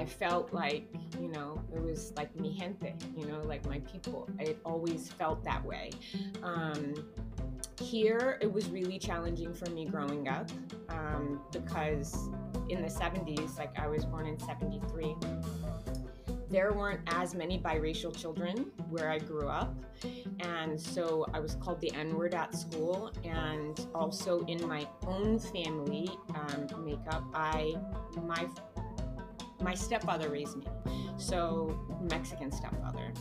I felt like, you know, it was like mi gente, you know, like my people. It always felt that way. Um, here, it was really challenging for me growing up um, because in the 70s, like I was born in 73, there weren't as many biracial children where I grew up. And so I was called the N word at school. And also in my own family um, makeup, I, my, my stepfather raised me. So Mexican stepfather,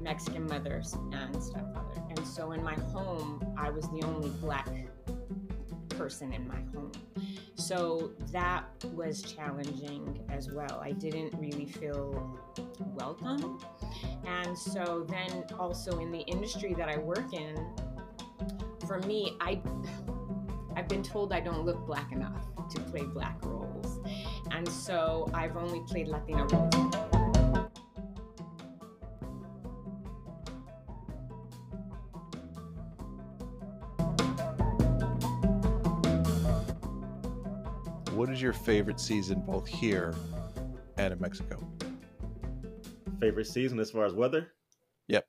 Mexican mothers and stepfather. And so in my home, I was the only black person in my home. So that was challenging as well. I didn't really feel welcome. And so then also in the industry that I work in, for me, I I've been told I don't look black enough to play black roles. And so I've only played Latina roles. What is your favorite season both here and in Mexico? Favorite season as far as weather? Yep.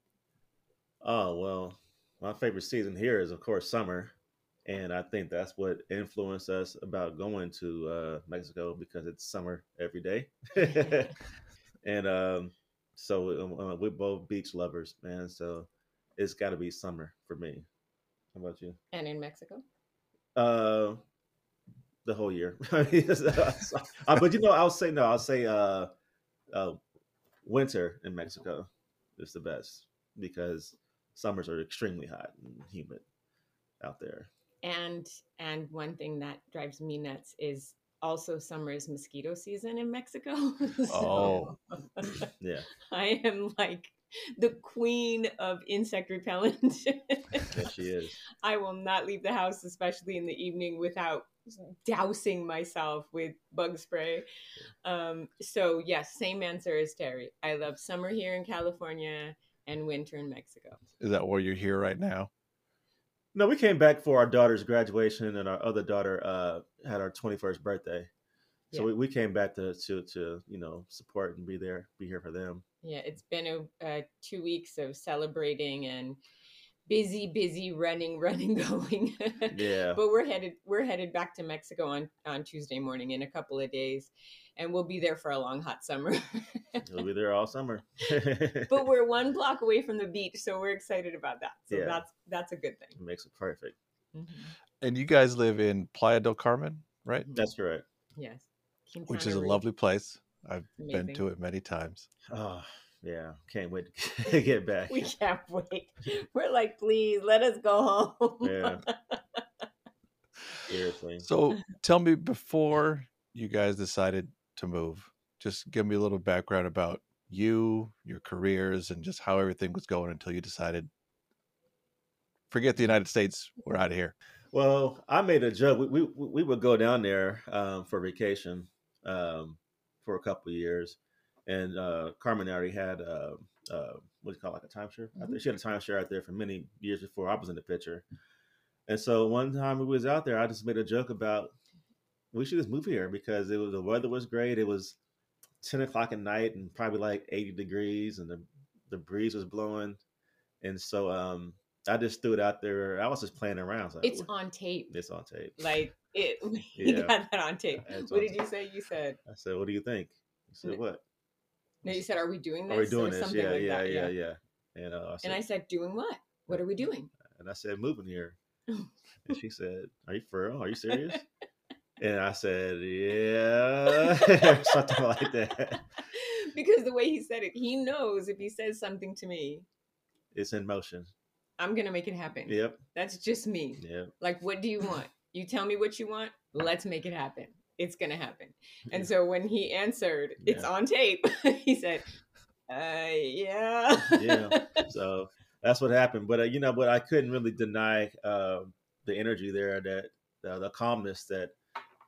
Oh well, my favorite season here is of course summer, and I think that's what influenced us about going to uh, Mexico because it's summer every day, and um, so um, uh, we're both beach lovers, man. So it's got to be summer for me. How about you? And in Mexico? Uh, the whole year. uh, but you know, I'll say no. I'll say uh, uh, winter in Mexico is the best because summers are extremely hot and humid out there. And and one thing that drives me nuts is also summer is mosquito season in Mexico. Oh, Yeah, I am like the queen of insect repellent. yes, she is. I will not leave the house, especially in the evening, without dousing myself with bug spray. Um, so, yes, same answer as Terry. I love summer here in California and winter in Mexico. is that where you're here right now? No, we came back for our daughter's graduation, and our other daughter uh, had our twenty first birthday. So Yeah. we, we came back to, to to you know support and be there, be here for them. Yeah, it's been a, uh, two weeks of celebrating and busy, busy running, running, going. Yeah, but we're headed we're headed back to Mexico on on Tuesday morning in a couple of days, and we'll be there for a long hot summer. we'll be there all summer. but we're one block away from the beach, so we're excited about that. So Yeah. that's that's a good thing. It makes it perfect. Mm-hmm. And you guys live in Playa del Carmen, right? That's correct. Yes, Which is Quintana a lovely place. I've been to it many times. Oh yeah, can't wait to get back. We can't wait. We're like, please let us go home. Yeah. Seriously. So tell me before you guys decided to move, just give me a little background about you, your careers, and just how everything was going until you decided, forget the United States, we're out of here. Well, I made a joke. We we, we would go down there um, for vacation um, for a couple of years, and uh, Carmen already had uh, uh, what do you call it, like a timeshare. I think she had a timeshare out there for many years before I was in the picture. And so one time we was out there, I just made a joke about we should just move here because it was the weather was great. It was ten o'clock at night and probably like eighty degrees, and the the breeze was blowing, and so um, I just threw it out there. I was just playing around. It's on tape. it's on tape. Like it, we Yeah. got that on tape. It's What on did you say? You said I said, "What do you think?" He said, "What? no. You said, "Are we doing this?" Are we doing or this? something Yeah, like yeah, that. yeah, yeah." And uh, I said, And I said, "Doing what? What are we doing?" and I said, "Moving here." and she said, "Are you for real? Are you serious?" And I said, "Yeah," something like that. because the way he said it, he knows if he says something to me, It's in motion. I'm gonna make it happen. Yep, That's just me. yep. Like, what do you want? You tell me what you want. Let's make it happen. It's gonna happen. And so when he answered, it's on tape. he said, "Uh, yeah, Yeah. so that's what happened. But uh, you know, but I couldn't really deny uh, the energy there, that uh, the calmness that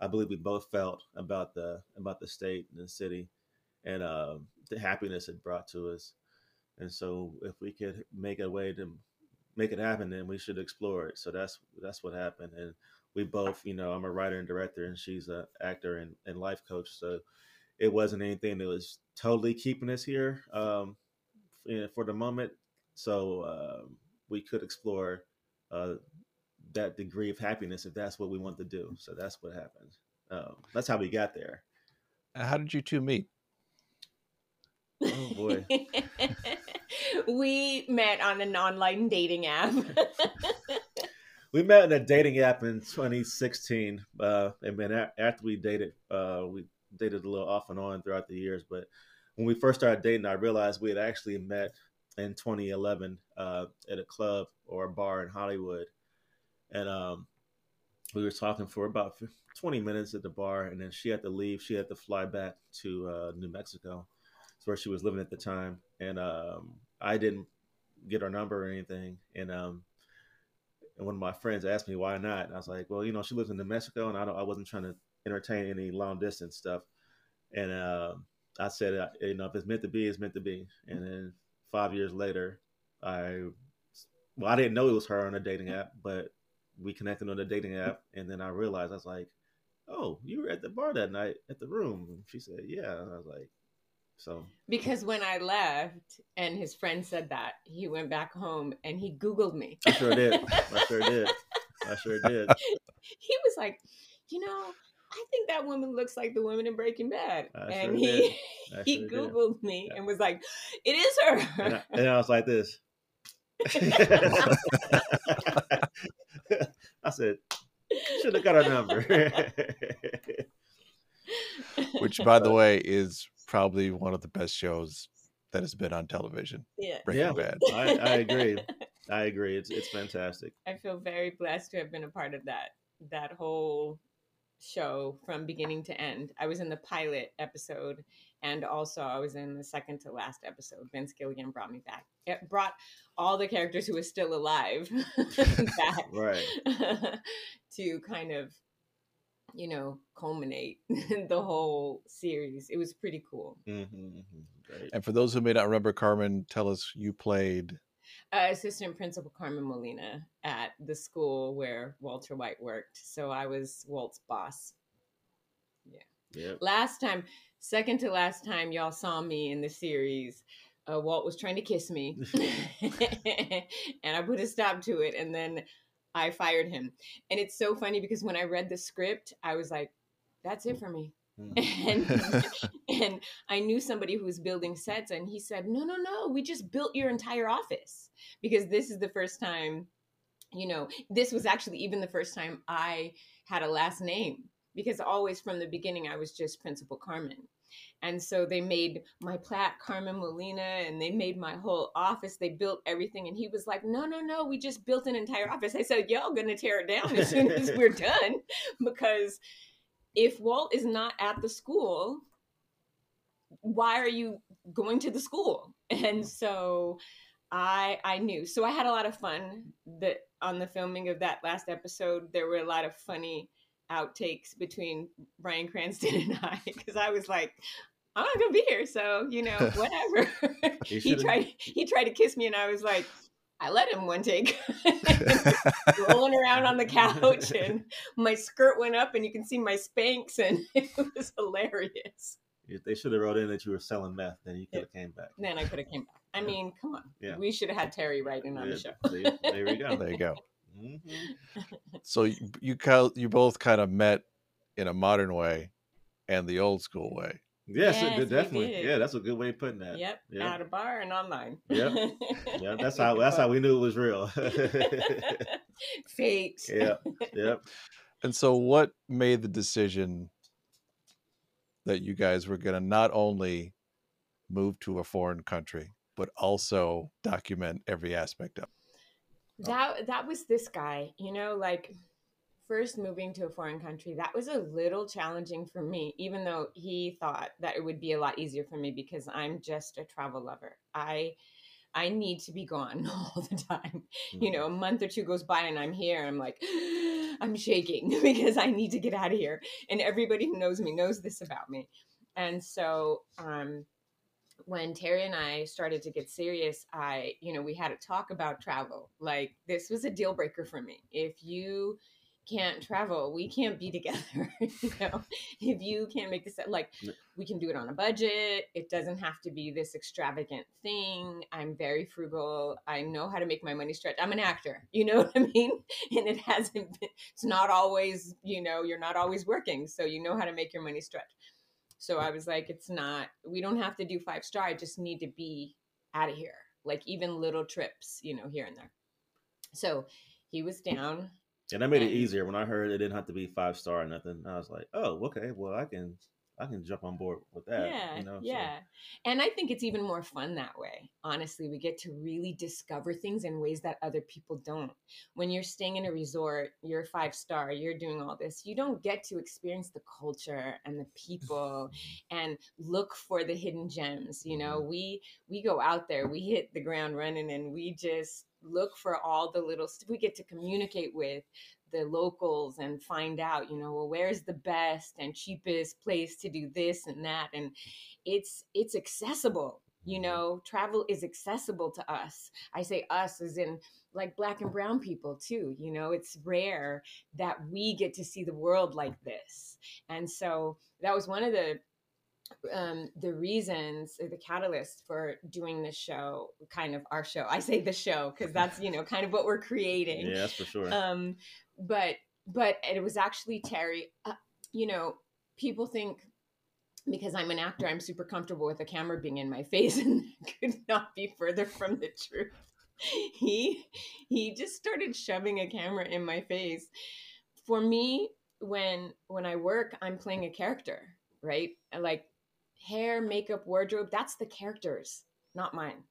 I believe we both felt about the about the state and the city, and uh, the happiness it brought to us. And so, if we could make a way to make it happen, then we should explore it. So that's that's what happened. And we both, you know, I'm a writer and director, and she's an actor and, and life coach. So it wasn't anything that was totally keeping us here um, for the moment. So uh, we could explore uh, that degree of happiness if that's what we want to do. So that's what happened. Um, that's how we got there. How did you two meet? Oh boy. we met on an online dating app. we met in a dating app in 2016. Uh, and then after we dated, uh, we dated a little off and on throughout the years. But when we first started dating, I realized we had actually met in 2011 uh, at a club or a bar in Hollywood, and um, we were talking for about 20 minutes at the bar, and then she had to leave. She had to fly back to uh, New Mexico, it's where she was living at the time, and um, I didn't get her number or anything, and um, and one of my friends asked me why not, and I was like, well, you know, she lives in New Mexico, and I don't, I wasn't trying to entertain any long distance stuff, and uh, I said, you know, if it's meant to be, it's meant to be, and then five years later, I well, I didn't know it was her on a dating app, but we connected on the dating app, and then I realized I was like, "Oh, you were at the bar that night at the room." And she said, "Yeah," and I was like, "So." Because when I left, and his friend said that he went back home and he Googled me. I sure did. I sure did. I sure did. he was like, "You know, I think that woman looks like the woman in Breaking Bad. I and sure he he sure did. Googled me Yeah. and was like, It is her. And I, and I was like this. I said, should have got her number. Which, by the way, is probably one of the best shows that has been on television. yeah. Breaking Yeah. Bad. I, I agree. I agree. It's it's fantastic. I feel very blessed to have been a part of that that whole show from beginning to end. I was in the pilot episode and also I was in the second to last episode. Vince Gilligan brought me back. It brought all the characters who were still alive back Right. to kind of you know culminate the whole series. It was pretty cool. Mm-hmm, Great. And for those who may not remember, Carmen, tell us you played. uh, assistant principal Carmen Molina at the school where Walter White worked. So I was Walt's boss. Yep. Last time, second to last time y'all saw me in the series, uh, Walt was trying to kiss me, and I put a stop to it, and then I fired him. And it's so funny because when I read the script, I was like, "That's it for me." Mhm. and and I knew somebody who was building sets, and he said, "No, no, no, we just built your entire office because this is the first time, you know, this was actually even the first time I had a last name because always from the beginning I was just Principal Carmen." And so they made my plaque Carmen Molina and they made my whole office. They built everything. And he was like, no, no, no, we just built an entire office. I said, y'all gonna tear it down as soon as we're done because if Walt is not at the school, why are you going to the school? And so I I knew. So I had a lot of fun that on the filming of that last episode. There were a lot of funny outtakes between Bryan Cranston and I because I was like, I'm not gonna be here, so you know, whatever. You he tried he tried to kiss me and I was like, I let him one take. rolling around on the couch and my skirt went up and you can see my Spanx and it was hilarious. If they should have wrote in that you were selling meth, then you could have came back. Then I could have came back. I mean, come on. Yeah. We should have had Terry writing on Yeah, the show. there we go. There you go. Mhm. So you you, you both kind of met in a modern way and the old school way. Yes, Yes, we definitely. did. Yeah, that's a good way of putting that. Yep. Yeah. At a bar and online. Yep. Yeah, that's how that's how we knew it was real. Fakes. yeah, yep. And so, what made the decision that you guys were going to not only move to a foreign country, but also document every aspect of it? That that was this guy you know like first moving to a foreign country that was a little challenging for me even though he thought that it would be a lot easier for me because i'm just a travel lover. I i need to be gone all the time. You know a month or two goes by and i'm here and i'm like i'm shaking because i need to get out of here. And everybody who knows me knows this about me. And so um when Terry and I started to get serious, I, you know, we had a talk about travel. Like this was a deal breaker for me. If you can't travel, we can't be together. you know, if you can't make this like we can do it on a budget. It doesn't have to be this extravagant thing. I'm very frugal. I know how to make my money stretch. I'm an actor, you know what I mean? And it hasn't been it's not always, you know, you're not always working, so you know how to make your money stretch. So I was like, it's not, we don't have to do five star. I just need to be out of here. Like even little trips, you know, here and there. So he was down. And that made it easier when I heard it didn't have to be five star or nothing. I was like, oh, okay, well, I can I can jump on board with that. Yeah, you know, yeah. So. And I think it's even more fun that way. Honestly, we get to really discover things in ways that other people don't. When you're staying in a resort, you're five star, you're doing all this, you don't get to experience the culture and the people and look for the hidden gems. You know, mm-hmm. we we go out there, we hit the ground running, and we just look for all the little stuff we get to communicate with the locals and find out, you know, well, where's the best and cheapest place to do this and that. And it's it's accessible. You mm-hmm. know, travel is accessible to us. I say us as in like black and brown people too. You know, it's rare that we get to see the world like this. And so that was one of the um, the reasons the catalyst for doing this show kind of our show i say the show because that's you know kind of what we're creating yeah that's for sure um, but but it was actually Terry. Uh, you know, people think because I'm an actor, I'm super comfortable with a camera being in my face, and could not be further from the truth. He he just started shoving a camera in my face. For me, when when I work, I'm playing a character, right? Like hair, makeup, wardrobe, that's the characters, not mine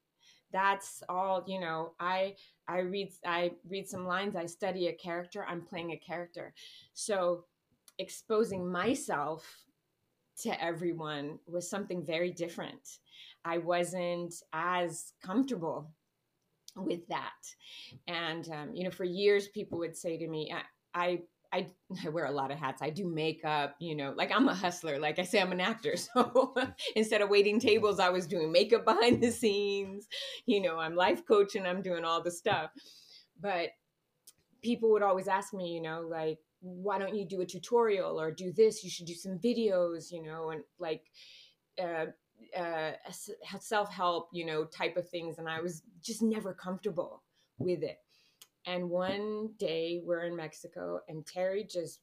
that's all you know i i read i read some lines i study a character i'm playing a character. So exposing myself to everyone was something very different. I wasn't as comfortable with that. And um, you know for years people would say to me I, I I, I wear a lot of hats. I do makeup, you know, like I'm a hustler. Like I say, I'm an actor. So instead of waiting tables, I was doing makeup behind the scenes. You know, I'm life coach and I'm doing all the stuff. But people would always ask me, you know, like, why don't you do a tutorial or do this? You should do some videos, you know, and like, uh, uh, self help, you know, type of things. And I was just never comfortable with it. And one day we're in Mexico and Terry just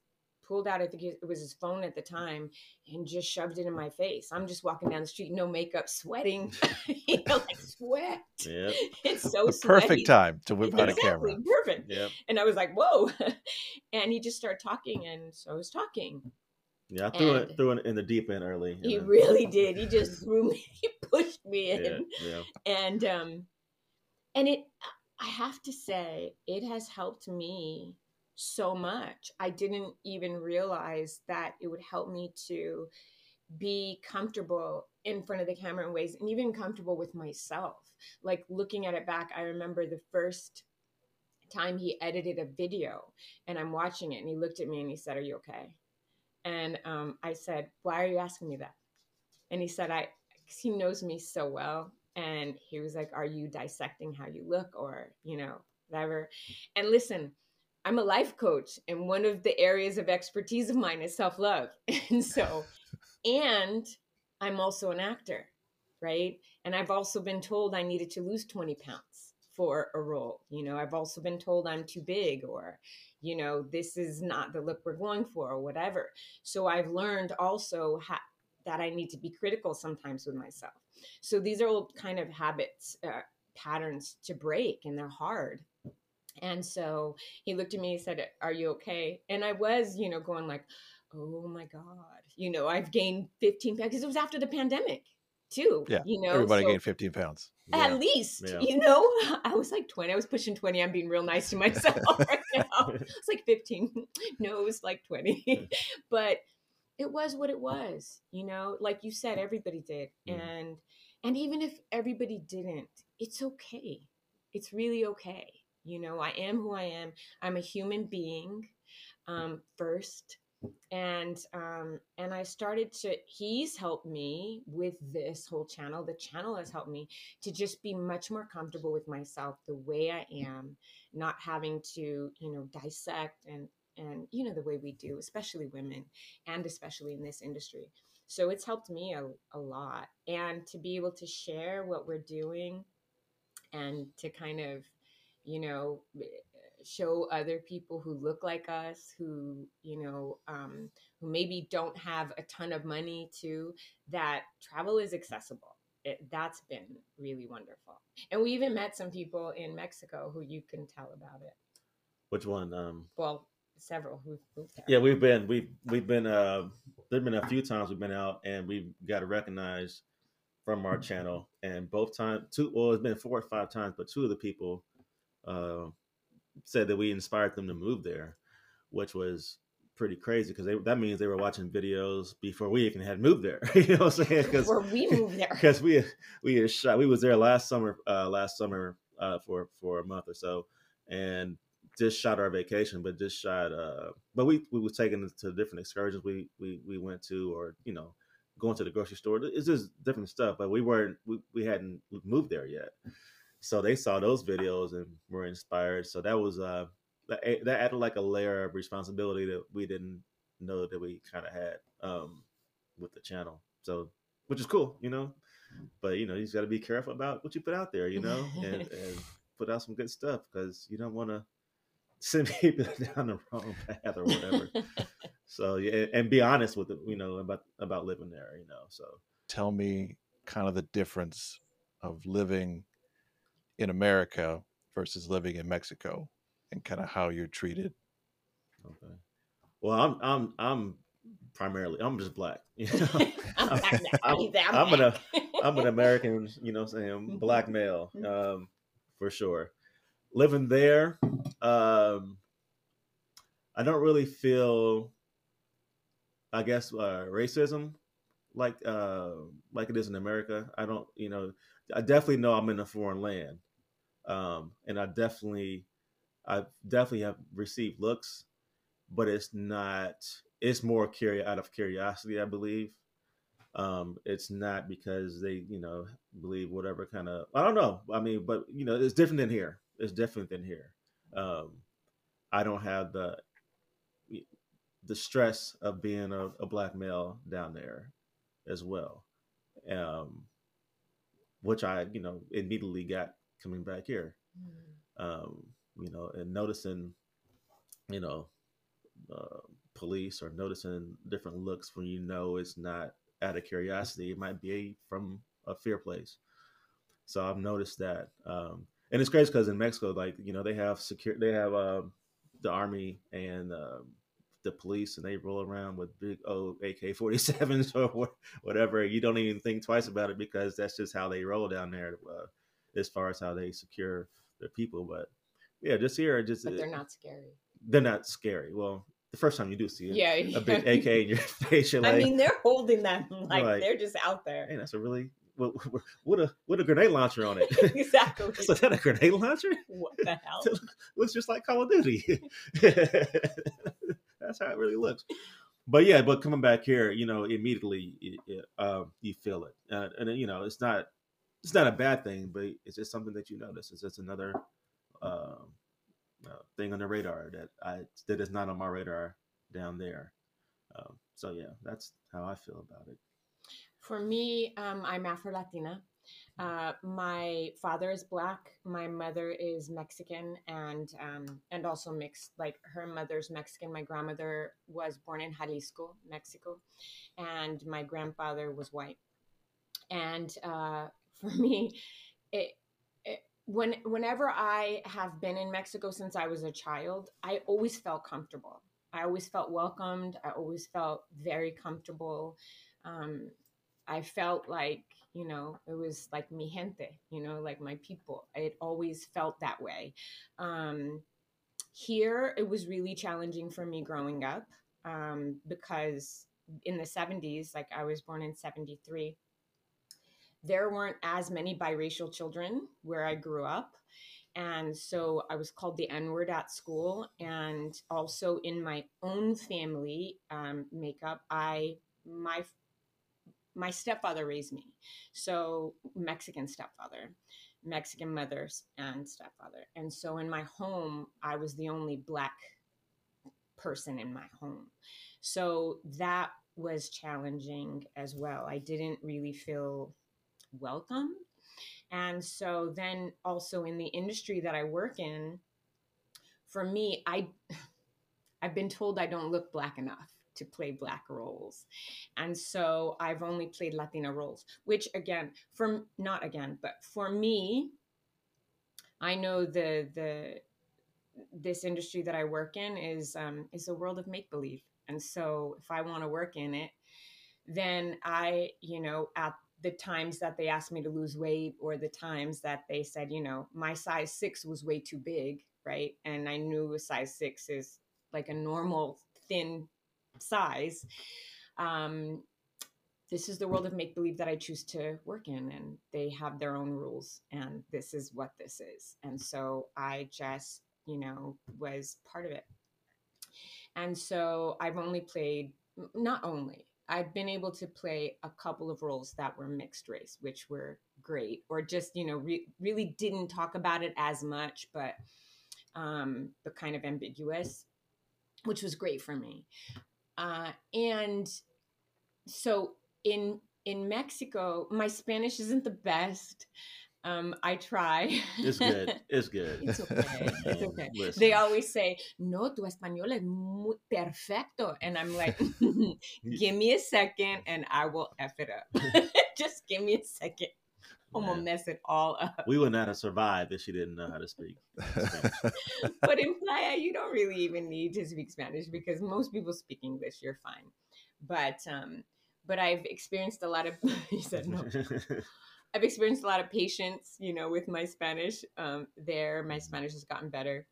pulled out, I think it was his phone at the time, and just shoved it in my face. I'm just walking down the street, no makeup, sweating, you know, like sweat. Yep. It's so the perfect time to whip exactly, out a camera. Perfect. Yep. And I was like, whoa. and he just started talking, and so I was talking. Yeah, I threw and it threw it in the deep end early. He know? really did. He just threw me, he pushed me in. Yeah, yeah. And um and it I have to say, it has helped me so much. I didn't even realize that it would help me to be comfortable in front of the camera in ways and even comfortable with myself. Like looking at it back, I remember the first time he edited a video and I'm watching it and he looked at me and he said, Are you okay? And um, I said, Why are you asking me that? And he said, I, he knows me so well and he was like are you dissecting how you look or you know whatever? And listen i'm a life coach and one of the areas of expertise of mine is self-love. And so and i'm also an actor right? And i've also been told i needed to lose 20 pounds for a role. You know i've also been told i'm too big or you know this is not the look we're going for or whatever. So i've learned also ha- that i need to be critical sometimes with myself so these are all kind of habits, uh, patterns to break, and they're hard. And so he looked at me and said, Are you okay? And I was, you know, going like, Oh my God, you know, I've gained 15 pounds because it was after the pandemic too. Yeah. You know, everybody so, gained 15 pounds. At least, yeah. you know, I was like 20. I was pushing 20. I'm being real nice to myself right now. It's like 15. No, it was like 20. but it was what it was, you know, like you said, everybody did. Mm. And and even if everybody didn't, it's okay. It's really okay. You know, I am who I am. I'm a human being um, first. And um, and I started to. He's helped me with this whole channel. The channel has helped me to just be much more comfortable with myself, the way I am, not having to, you know, dissect and and you know the way we do especially women and especially in this industry. So it's helped me a, a lot and to be able to share what we're doing and to kind of you know show other people who look like us who you know um, who maybe don't have a ton of money to that travel is accessible. It, that's been really wonderful. And we even met some people in mexico who you can tell about it. Which one? Um, well several who've moved there yeah, we've been we've we've been uh, there've been a few times we've been out and we've got to recognize from our channel, and both times two well it's been four or five times, but two of the people uh, said that we inspired them to move there, which was pretty crazy because that means they were watching videos before we even had moved there. you know what I'm saying? Because we moved there because we we had shot we was there last summer uh last summer uh for for a month or so and just shot our vacation but just shot uh but we we was taking it to different excursions we we we went to or you know going to the grocery store. It's just different stuff but we weren't we, we hadn't moved there yet. So they saw those videos and were inspired. So that was uh that, that added like a layer of responsibility that we didn't know that we kind of had um with the channel. So which is cool you know? But you know you just got to be careful about what you put out there you know and, and put out some good stuff because you don't want to send people down the wrong path or whatever so yeah and be honest with it you know about about living there you know so Tell me kind of the difference of living in America versus living in Mexico and kind of how you're treated. okay well i'm i'm i'm primarily i'm just black you know I'm, black now. I'm- He's there, I'm gonna- black. I'm an American, you know, I'm saying black male, um, for sure. Living there, um, I don't really feel, I guess, uh, racism like uh, like it is in America. I don't, you know, I definitely know I'm in a foreign land, um, and I definitely, I definitely have received looks, but it's not. It's more curi- out of curiosity, I believe um it's not because they you know believe whatever kind of i don't know i mean but you know it's different than here it's different than here um i don't have the the stress of being a, a black male down there as well um which i you know immediately got coming back here um you know and noticing you know uh, police or noticing different looks when you know it's not out of curiosity. It might be from a fear place. So I've noticed that, um, and it's crazy because in Mexico, like you know, they have secure, they have um, the army and um, the police, and they roll around with big old AK forty sevens or whatever. You don't even think twice about it because that's just how they roll down there, uh, as far as how they secure their people. But yeah, just here, just but they're not scary. they're not scary. Well, the first time you do see it, Yeah, a big AK in your face, you're like, I mean, they're holding them like Like- they're just out there. hey, that's a really what, what a what a grenade launcher on it. exactly. so is that a grenade launcher? what the hell? It Looks just like Call of Duty. that's how it really looks. But yeah, but coming back here, you know, immediately it, it, um, you feel it, uh, and you know, it's not it's not a bad thing, but it's just something that you notice. It's just another um, uh, thing on the radar that I that is not on my radar down there. Um, so yeah, that's how I feel about it. For me, um, I'm Afro Latina. Uh, my father is black. My mother is Mexican, and um, and also mixed. Like her mother's Mexican. My grandmother was born in Jalisco, Mexico, and my grandfather was white. And uh, for me, it, it when whenever I have been in Mexico since I was a child, I always felt comfortable. I always felt welcomed. I always felt very comfortable. Um, I felt like, you know, it was like mi gente, you know, like my people. It always felt that way. Um, here, it was really challenging for me growing up um, because in the 70s, like I was born in 73, there weren't as many biracial children where I grew up. And so I was called the N word at school. And also in my own family um, makeup, I, my my stepfather raised me. So, Mexican stepfather, Mexican mothers and stepfather. And so, in my home, I was the only black person in my home. So that was challenging as well. I didn't really feel welcome. And so then also in the industry that I work in, for me, I I've been told I don't look black enough to play black roles. And so I've only played Latina roles, which again, for not again, but for me, I know the the this industry that I work in is um, is a world of make believe. And so if I want to work in it, then I, you know, at the times that they asked me to lose weight or the times that they said, you know, my size six was way too big, right? And I knew a size six is like a normal thin size. Um, this is the world of make believe that I choose to work in, and they have their own rules, and this is what this is. And so I just, you know, was part of it. And so I've only played, not only, I've been able to play a couple of roles that were mixed race, which were great, or just, you know, re- really didn't talk about it as much, but, um, but kind of ambiguous, which was great for me. Uh, and so in in Mexico, my Spanish isn't the best. Um, I try. It's good. It's good. it's okay. It's okay. listen. They always say, "No, tu español es muy perfecto," and I'm like, "Give me a second, and I will f it up. Just give me a second. I'm gonna Man, mess it all up." we would not have survived if she didn't know how to speak. Spanish. but in playa, you don't really even need to speak Spanish because most people speak English. You're fine. But um, but I've experienced a lot of. he said no. I've experienced a lot of patience, you know, with my Spanish. Um, there, my Spanish has gotten better.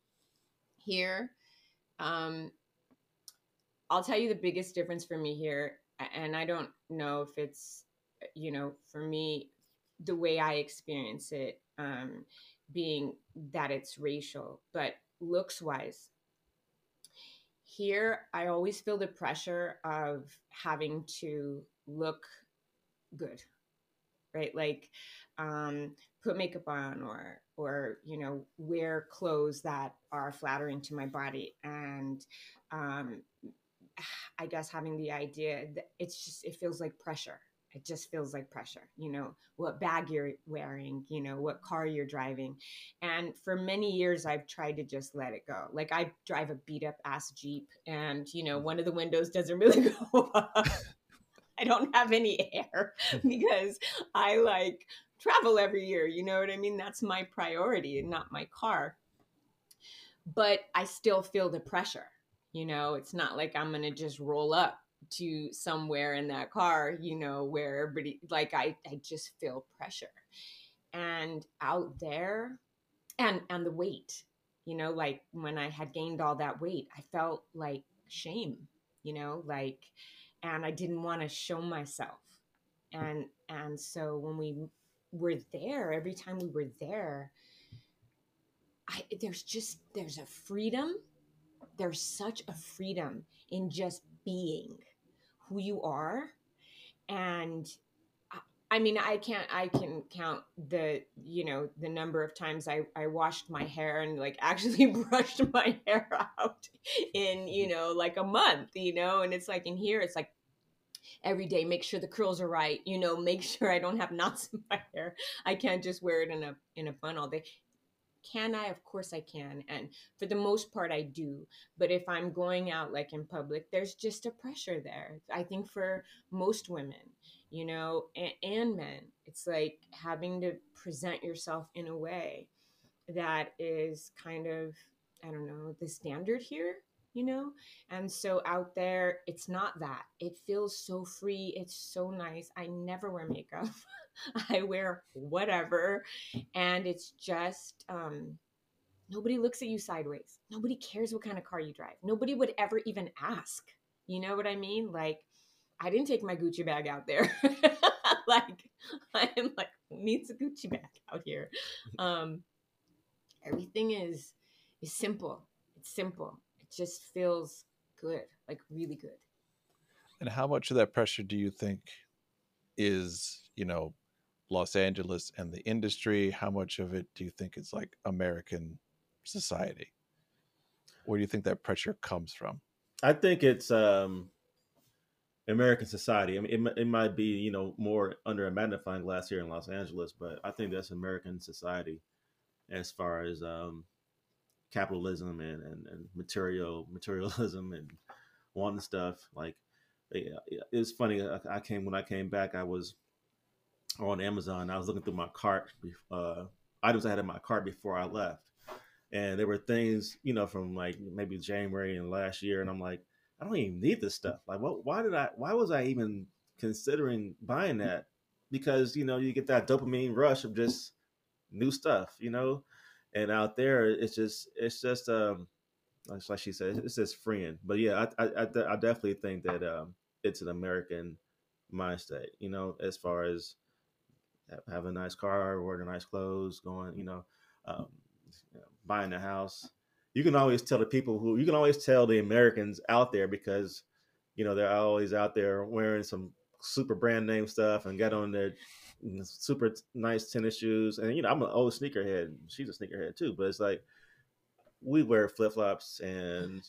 Here, um, I'll tell you the biggest difference for me here, and I don't know if it's, you know, for me, the way I experience it, um, being that it's racial, but looks wise. Here, I always feel the pressure of having to look good right like um, put makeup on or or you know wear clothes that are flattering to my body and um, i guess having the idea that it's just it feels like pressure it just feels like pressure you know what bag you're wearing you know what car you're driving and for many years i've tried to just let it go like i drive a beat up ass jeep and you know one of the windows doesn't really go up i don't have any air hmm. because I like travel every year. You know what I mean? That's my priority and not my car. But I still feel the pressure. You know, it's not like I'm going to just roll up to somewhere in that car, you know, where everybody, like, I, I just feel pressure. And out there, and, and the weight, you know, like when I had gained all that weight, I felt like shame, you know, like, and I didn't want to show myself and and so when we were there every time we were there i there's just there's a freedom there's such a freedom in just being who you are and I- mean, I can't. I can count the, you know, the number of times I I washed my hair and like actually brushed my hair out in, you know, like a month, you know. And it's like in here, it's like every day make sure the curls are right you know make sure i don't have knots in my hair i can't just wear it in a in a bun all day can i of course i can and for the most part i do but if i'm going out like in public there's just a pressure there i think for most women you know and, and men it's like having to present yourself in a way that is kind of i don't know the standard here you know and so out there, it's not that. It feels so free. It's so nice. I never wear makeup. I wear whatever. And it's just, um, nobody looks at you sideways. Nobody cares what kind of car you drive. Nobody would ever even ask. You know what I mean? Like, I didn't take my Gucci bag out there. like, I'm like, needs a Gucci bag out here? Um, everything is is simple. It's simple. It just feels good, like really good. And how much of that pressure do you think is, you know, Los Angeles and the industry? How much of it do you think is like American society? Where do you think that pressure comes from? I think it's um, American society. I mean, it, it might be you know more under a magnifying glass here in Los Angeles, but I think that's American society as far as um, capitalism and, and, and material materialism and wanting stuff. Like it's funny. I, came when I came back. I was on Amazon. I was looking through my cart, uh, items I had in my cart before I left, and there were things you know from like maybe January and last year, and I'm like, I don't even need this stuff. Like, what? Why did I? Why was I even considering buying that? Because you know you get that dopamine rush of just new stuff, you know, and out there it's just it's just um like she said, it's just freeing. But yeah, I I, I definitely think that um, it's an American mindset. You know, as far as having a nice car, wearing nice clothes, going, you know, um, buying a house. You can always tell the people who you can always tell the Americans out there because you know they're always out there wearing some super brand name stuff and got on their super nice tennis shoes. And you know, I'm an old sneakerhead. She's a sneakerhead too, but it's like we wear flip flops and,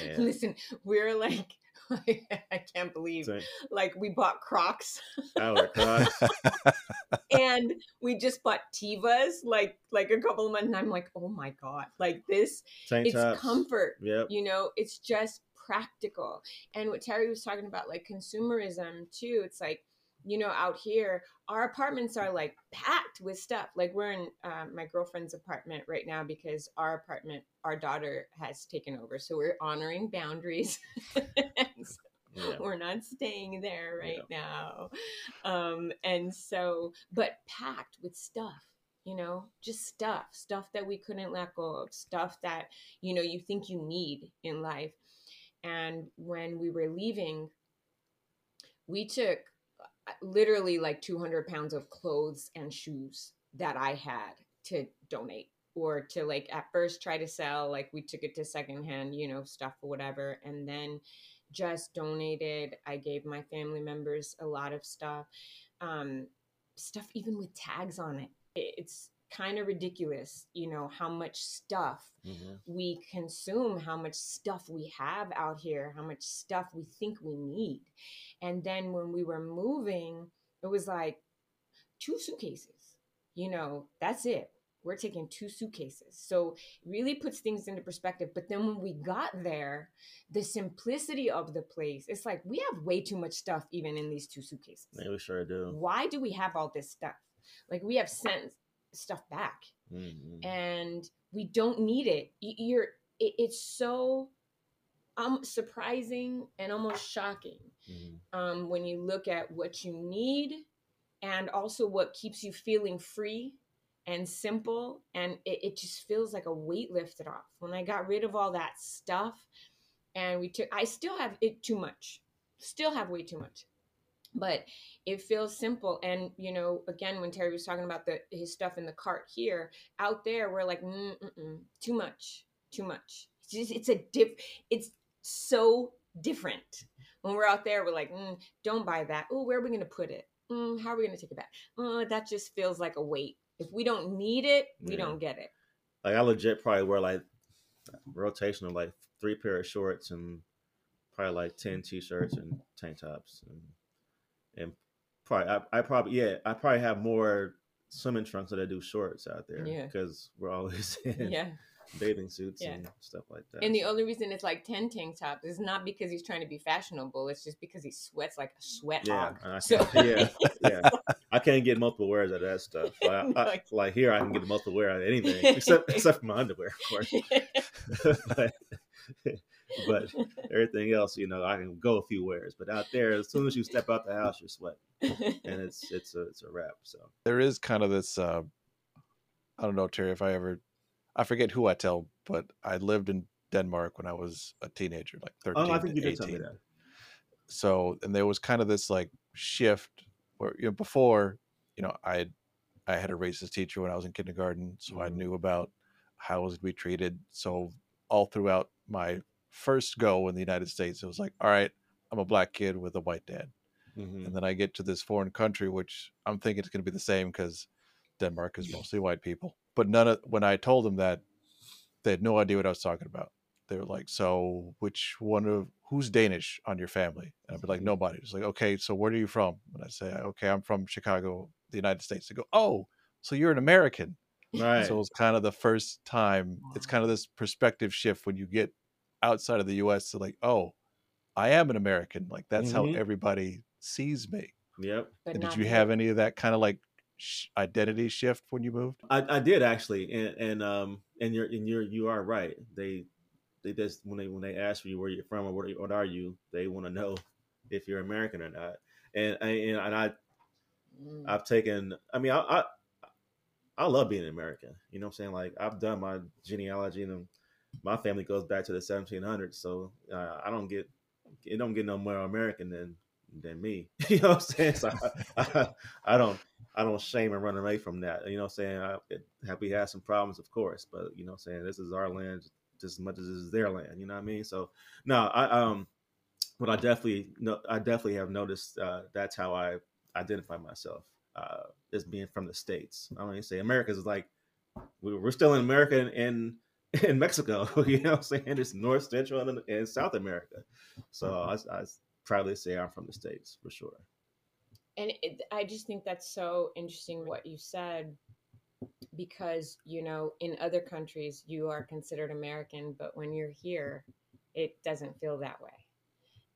and, listen, we're like I can't believe like we bought Crocs. Our Crocs. and we just bought Tevas like like a couple of months and I'm like, oh my God. Like this Tank it's tops. comfort. Yep. You know, it's just practical. And what Terry was talking about, like consumerism too, it's like you know, out here, our apartments are like packed with stuff. Like we're in uh, my girlfriend's apartment right now because our apartment, our daughter has taken over. So we're honoring boundaries. yeah. We're not staying there right yeah. now. Um, and so, but packed with stuff you know just stuff stuff that we couldn't let go of stuff that you know you think you need in life and when we were leaving we took literally like 200 pounds of clothes and shoes that I had to donate or to like at first try to sell. Like we took it to secondhand, you know, stuff or whatever. And then just donated. I gave my family members a lot of stuff, um, stuff even with tags on it. It's kind of ridiculous, you know, how much stuff mm-hmm. we consume, how much stuff we have out here, how much stuff we think we need. And then when we were moving, it was like two suitcases, you know, that's it. We're taking two suitcases. So it really puts things into perspective. But then when we got there, the simplicity of the place, it's like we have way too much stuff even in these two suitcases. Yeah, we sure do. Why do we have all this stuff? Like we have sent stuff back. Mm-hmm. And we don't need it. You're it, it's so um, surprising and almost shocking mm-hmm. um, when you look at what you need and also what keeps you feeling free and simple and it, it, just feels like a weight lifted off. When i got rid of all that stuff and we took i still have it too much still have way too much but it feels simple. And you know again when terry was talking about the his stuff in the cart here out there we're like too much too much. It's just it's a diff it's so different. When we're out there we're like mm, don't buy that. Oh where are we going to put it? Mm, how are we going to take it back? Oh, that just feels like a weight if we don't need it we yeah. don't get it like i legit probably wear like rotation of like three pair of shorts and probably like 10 t-shirts and tank tops and and probably I, I, probably yeah I probably have more swimming trunks than I do shorts out there. Yeah, because we're always in yeah. bathing suits yeah. and stuff like that. And the only reason it's like ten tank tops is not because he's trying to be fashionable. It's just because he sweats like a sweat yeah, hog. So yeah, yeah, I can't get multiple wears out of that stuff. Like, I, like here, I can get multiple wear out of anything except except for my underwear, of course. but, but everything else, you know, I can go a few wears. But out there, as soon as you step out the house, you're sweating, and it's it's a it's a wrap. So there is kind of this. Uh, I don't know, Terry, if I ever, I forget who I tell, but I lived in Denmark when I was a teenager, like thirteen. Oh, I think you did 18. tell me that. So, and there was kind of this like shift where you know before, you know, I had I had a racist teacher when I was in kindergarten, so mm-hmm. I knew about how I was to be treated. So all throughout my first go in the United States, it was like, all right, I'm a black kid with a white dad. Mm-hmm. And then I get to this foreign country, which I'm thinking it's going to be the same because Denmark is mostly white people. But none of when I told them that, they had no idea what I was talking about. They were like, "So, which one of who's Danish on your family?" And I'd be like. "Nobody." It's like, "Okay, so where are you from?" And I say, "Okay, I'm from Chicago, the United States." They go, "Oh, so you're an American." Right. So it's kind of the first time. It's kind of this perspective shift when you get outside of the U.S. to like, "Oh, I am an American." Like that's how Mhm. everybody sees me. yep. But And did you here. have any of that kind of like sh- identity shift when you moved? I, I did actually, and and um and you're and you're you are right. They they just when they when they ask you where you're from or what, what are you, they want to know if you're American or not. And and, and I Mm. I've taken. I mean, I, I I love being an American. You know what I'm saying? Like I've done my genealogy, and my family goes back to the 1700s. So uh, I don't get it don't get no more American than than me. you know what I'm saying? So I, I, I don't I don't shame and run away from that. You know what I'm saying? I, it, have we had some problems, of course, but you know what I'm saying? This is our land just as much as this is their land. You know what I mean? So no, I um, but I definitely no, I definitely have noticed uh, that's how I identify myself uh, as being from the states. I don't even say America's like we- we're still in America and in, in Mexico. You know what I'm saying? It's North, Central, and, and South America. So I, I proudly say I'm from the states for sure. and it, i just think that's so interesting what you said because you know in other countries you are considered american but when you're here it doesn't feel that way.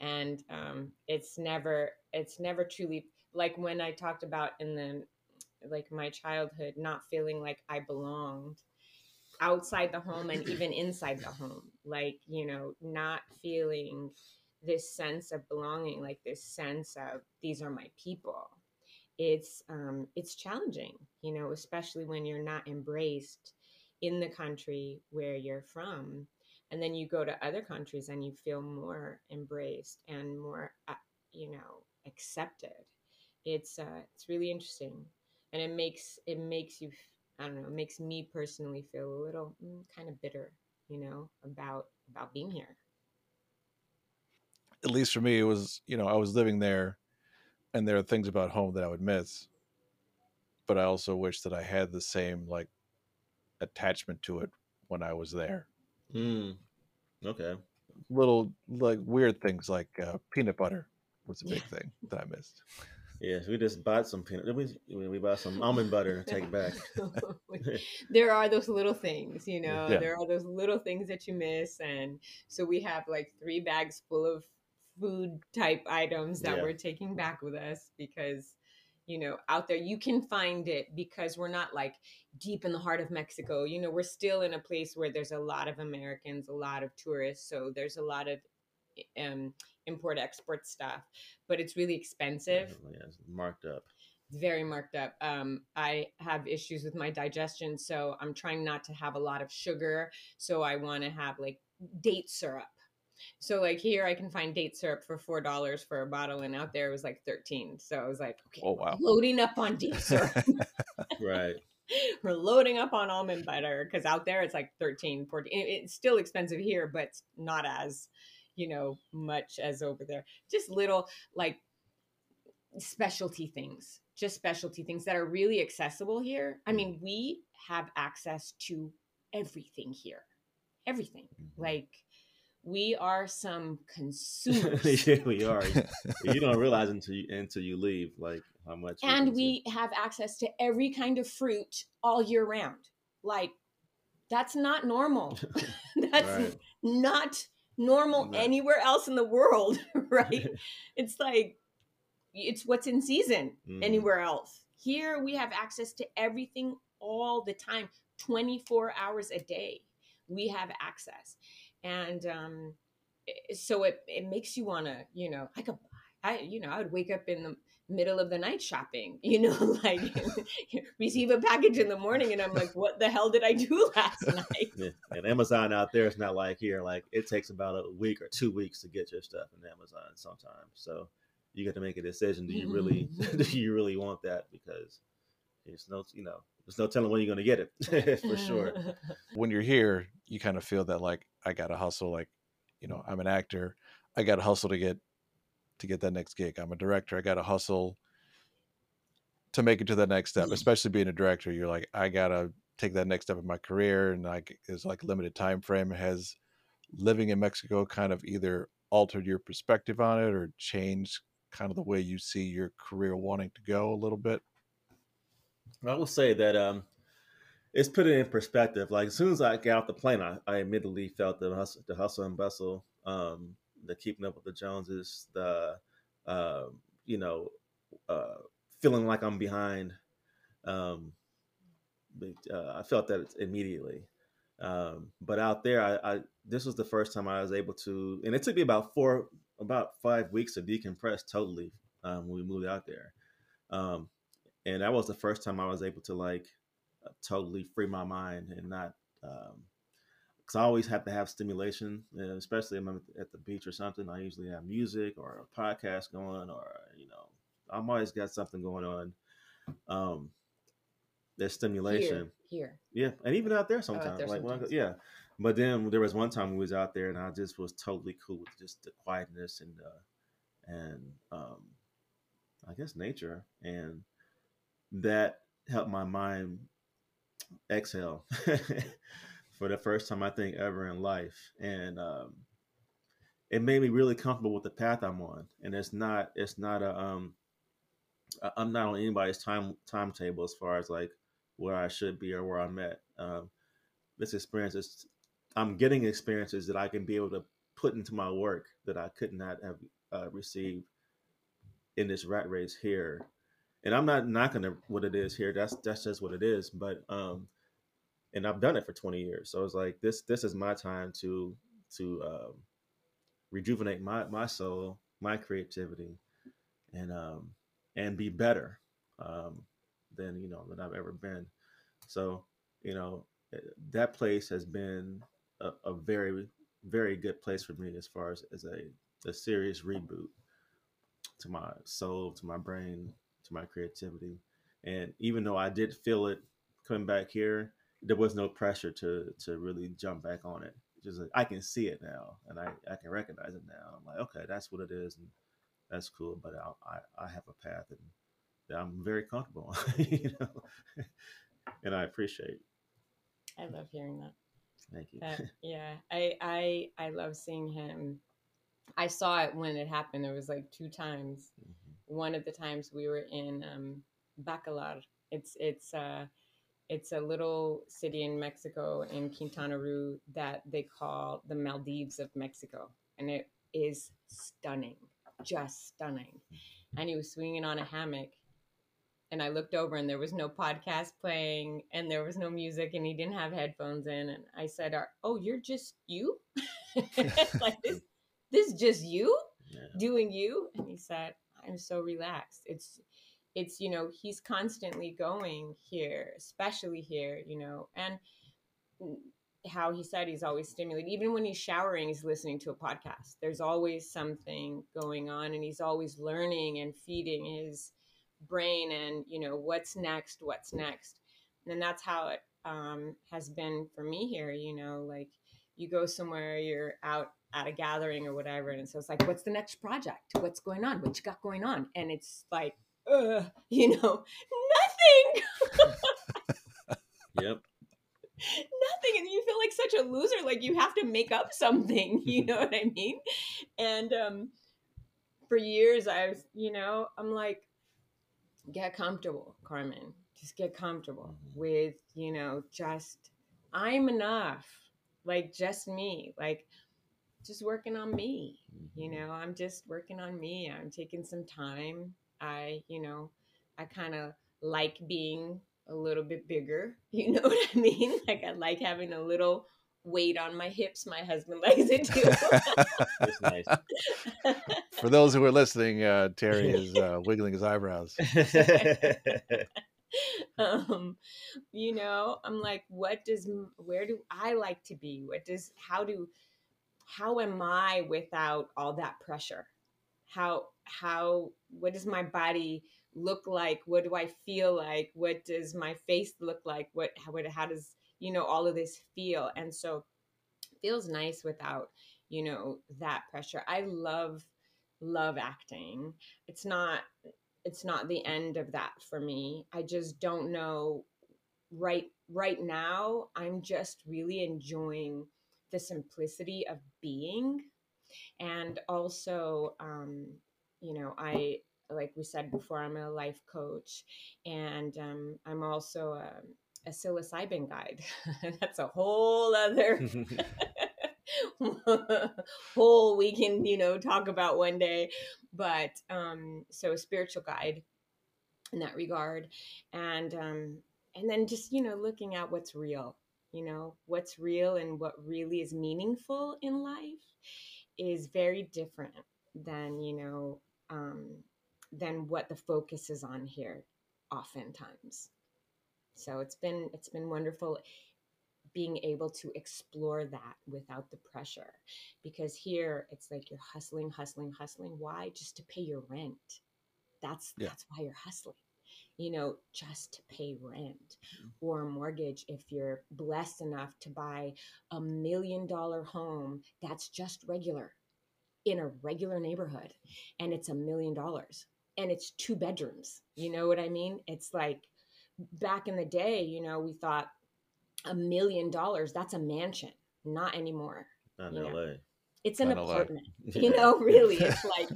And um, it's never it's never truly like when i talked about in the like my childhood not feeling like i belonged outside the home and even inside the home like you know not feeling this sense of belonging like this sense of these are my people it's um it's challenging you know especially when you're not embraced in the country where you're from and then you go to other countries and you feel more embraced and more uh, you know accepted. It's uh it's really interesting and it makes it makes you i don't know it makes me personally feel a little mm, kind of bitter you know about about being here. At least for me, it was you know I was living there, and there are things about home that I would miss, but I also wish that I had the same like attachment to it when I was there. Mm. Okay. Little like weird things like uh, peanut butter was a big Yeah. thing that I missed. Yes, we just bought some peanut. We we bought some almond butter to take back. there are those little things, you know, Yeah. there are those little things that you miss. And so we have like three bags full of food type items that Yeah. we're taking back with us because, you know, out there you can find it because we're not like deep in the heart of Mexico. You know, we're still in a place where there's a lot of Americans, a lot of tourists. So there's a lot of um, import export stuff, but it's really expensive Yeah, it's marked up. very marked up. Um, I have issues with my digestion, so I'm trying not to have a lot of sugar. So I want to have like date syrup. So like here, I can find date syrup for four dollars for a bottle, and out there it was like thirteen. So I was like, okay, Oh wow! loading up on date syrup. Right. We're loading up on almond butter because out there it's like 13, 14. It's still expensive here, but not as, you know, much as over there. Just little like specialty things, just specialty things that are really accessible here. I mean, we have access to everything here, everything. Mhm. Like, we are some consumers. yeah, we are. You, you don't realize until you until you leave, like how much. and consume. we have access to every kind of fruit all year round. Like, that's not normal. that's Right. not normal No. anywhere else in the world, right? it's like it's what's in season Mhm. anywhere else. Here we have access to everything all the time, 24 hours a day. We have access. And um so it it makes you want to, you know, I could I you know, I would wake up in the middle of the night shopping, you know, like receive a package in the morning and I'm like, what the hell did I do last night? Yeah. And Amazon out there is not like here. Like it takes about a week or two weeks to get your stuff in Amazon sometimes. So you got to make a decision. Do you really do you really want that? Because there's no you know, there's no telling when you're gonna get it for sure. when you're here, you kind of feel that like I gotta hustle. Like, you know, I'm an actor. I gotta hustle to get to get that next gig. I'm a director. I gotta hustle to make it to that next step. Especially being a director, you're like, I gotta take that next step in my career, and like there's like a limited time frame. Has living in Mexico kind of either altered your perspective on it or changed kind of the way you see your career wanting to go a little bit? I will say that um, it's put it in perspective. Like as soon as I got off the plane, I, I immediately felt the hustle, the hustle and bustle, um, the keeping up with the Joneses, the uh, you know, uh, feeling like I'm behind. Um, but, uh, I felt that immediately. Um, but out there, I, I, this was the first time I was able to, and it took me about four, about five weeks to decompress totally um, when we moved out there. Um, and that was the first time I was able to like uh, totally free my mind and not, because um, I always have to have stimulation, especially if I'm at the beach or something. I usually have music or a podcast going, or you know, I'm always got something going on. Um, there's stimulation here, here. Yeah, and even out there sometimes. Oh, out there like sometimes. Go, yeah, but then there was one time we was out there and I just was totally cool with just the quietness and uh, and um, I guess nature and that helped my mind exhale for the first time I think ever in life, and um, it made me really comfortable with the path I'm on. And it's not it's not a um, I'm not on anybody's time timetable as far as like where I should be or where I'm at. Um, this experience is I'm getting experiences that I can be able to put into my work that I could not have uh, received in this rat race here and I'm not knocking what it is here. That's that's just what it is. But um, and I've done it for 20 years, so it's like this this is my time to to um, rejuvenate my my soul, my creativity, and um and be better um than you know than I've ever been. So you know eh, that place has been a, a very very good place for me as far as as a a serious reboot to my soul, to my brain, to my creativity. And even though I did feel it coming back here, there was no pressure to to really jump back on it. Just like, I can see it now, and I, I can recognize it now. I'm like, okay, that's what it is, and that's cool. But I I, I have a path, and that I'm very comfortable, you know, and I appreciate. I love hearing that. Thank you. That, yeah, I I I love seeing him. I saw it when it happened. It was like two times. Mm-hmm one of the times we were in um, Bacalar. It's it's uh, it's a little city in Mexico in Quintana Roo that they call the Maldives of Mexico, and it is stunning, just stunning. And he was swinging on a hammock, and I looked over, and there was no podcast playing, and there was no music, and he didn't have headphones in. And I said, "Oh, you're just you, like this, this just you." Yeah. doing you and he said I'm so relaxed. It's it's you know he's constantly going here, especially here, you know, and how he said he's always stimulated. Even when he's showering, he's listening to a podcast. There's always something going on, and he's always learning and feeding his brain. And you know what's next, what's next, and that's how it um, has been for me here. You know, like you go somewhere, you're out at a gathering or whatever. And so it's like, what's the next project? What's going on? What you got going on? And it's like, uh, you know, nothing. yep. Nothing. And you feel like such a loser. Like you have to make up something. You know what I mean? And um, for years, I was, you know, I'm like, get comfortable, Carmen. Just get comfortable mm-hmm. with, you know, just, I'm enough. Like just me. Like, just working on me. You mm-hmm. know, I'm just working on me. I'm taking some time. I, you know, I kind of like being a little bit bigger. You know what I mean? Like I like having a little weight on my hips. My husband likes it too. For those who are listening, uh, Terry is uh, wiggling his eyebrows. um, you know, I'm like, what does, where do I like to be? What does, how do, how am I without all that pressure? How how what does my body look like? What do I feel like? What does my face look like? What how how does you know all of this feel? And so feels nice without you know that pressure. I love love acting. It's not it's not the end of that for me. I just don't know right right now I'm just really enjoying the simplicity of being. And also um, you know i like we said before i'm a life coach and um, i'm also a, a psilocybin guide. That's a whole other whole we can you know talk about one day. But um so a spiritual guide in that regard. And um and then just you know looking at what's real you know what's real and what really is meaningful in life is very different than you know um than what the focus is on here oftentimes. So it's been it's been wonderful being able to explore that without the pressure because here it's like you're hustling hustling hustling. Why? Just to pay your rent. That's Yeah. that's why you're hustling you know just to pay rent mm. or a mortgage if you're blessed enough to buy a million dollar home that's just regular in a regular neighborhood and it's a million dollars and it's two bedrooms you know what i mean? It's like back in the day you know we thought a million dollars that's a mansion not anymore Not in LA. it's an Not apartment you know really it's like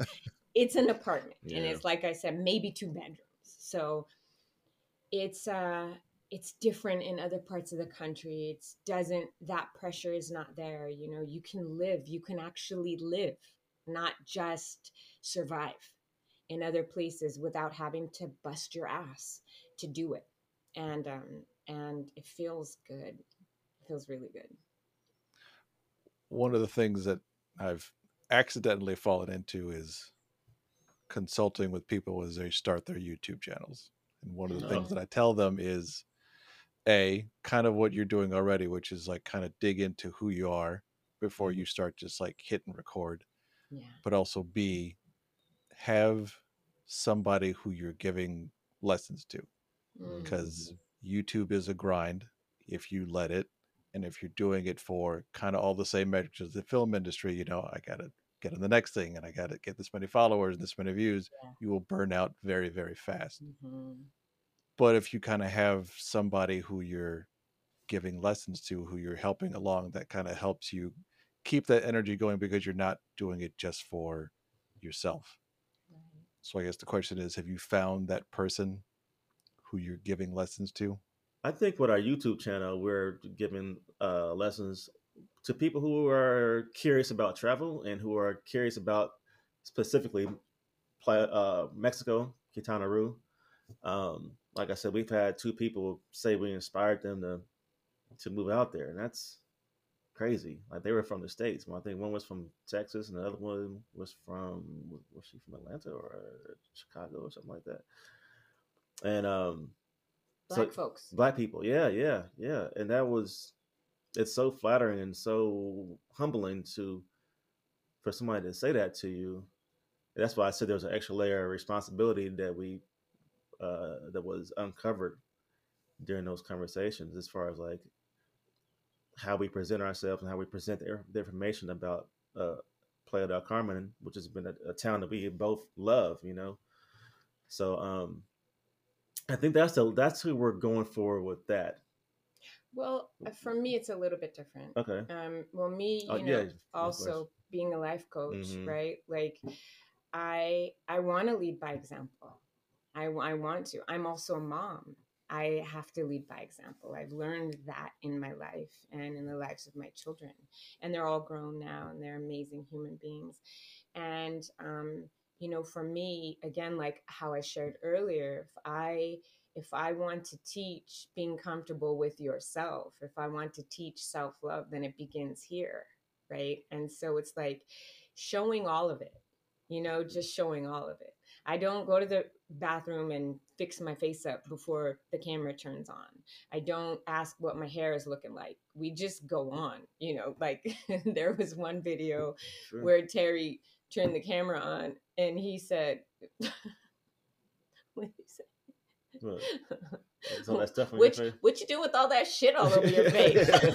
it's an apartment and it's like i said maybe two bedrooms so it's uh it's different in other parts of the country. It's doesn't that pressure is not there you know? You can live you can actually live not just survive in other places without having to bust your ass to do it. And um and it feels good. It feels really good. One of the things that I've accidentally fallen into is consulting with people as they start their YouTube channels. And one of the things Oh. that I tell them is a kind of what you're doing already, which is like kind of dig into who you are before you start just like hit and record, yeah but also b have somebody who you're giving lessons to Mm. because YouTube is a grind if you let it. And if you're doing it for kind of all the same metrics as the film industry, you know, I got to get on the next thing and I got to get this many followers, and this many views, Yeah. you will burn out very, very fast. Mhm. But if you kind of have somebody who you're giving lessons to, who you're helping along, that kind of helps you keep that energy going because you're not doing it just for yourself. Right. So I guess the question is have you found that person who you're giving lessons to? I think with our YouTube channel, we're giving uh, lessons to people who are curious about travel and who are curious about specifically uh, Mexico, Quintana Roo. Um, like I said, we've had two people say we inspired them to to move out there, and that's crazy. Like they were from the states. I think one was from Texas, and the other one was from was she from Atlanta or Chicago or something like that. And um, black so- folks Black people, yeah, yeah, yeah, and that was it's so flattering and so humbling to for somebody to say that to you. That's why I said there was an extra layer of responsibility that we uh, that was uncovered during those conversations, as far as like how we present ourselves and how we present the, the information about uh, Playa del Carmen, which has been a, a town that we both love, you know. So um, I think that's the that's who we're going for with that. Well uh, for me it's a little bit different. Okay. um well me you Oh, know yeah, also being a life coach Mhm. right? Like i i want to lead by example. I, I want to. I'm also a mom. I have to lead by example. I've learned that in my life and in the lives of my children. And they're all grown now and they're amazing human beings. And um you know for me again like how i shared earlier if i if I want to teach being comfortable with yourself, if I want to teach self love, then it begins here. Right. And so it's like showing all of it, you know, just showing all of it. I don't go to the bathroom and fix my face up before the camera turns on. I don't ask what my hair is looking like. We just go on, you know, like there was one video Sure. where Terry turned the camera on and he said, what did he say? What? So that stuff on What, you- do with all that shit all over your face? That's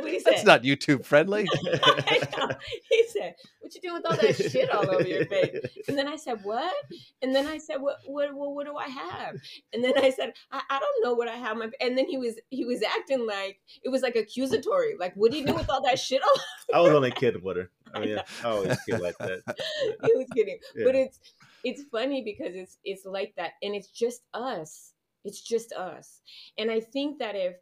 what he said. That's not YouTube friendly. He said, "What what you doing with all that shit all over your face? And then I said, what? And then I said, what, what, what, what do I have? And then I said, I, I don't know what I have. My, and then he was, he was acting like, it was like accusatory. Like, what do you do with all that shit all I was only kidding with her. I mean, I always kid like that. he was kidding. Yeah. But it's, it's funny because it's, it's like that. And it's just us. It's just us. And I think that if,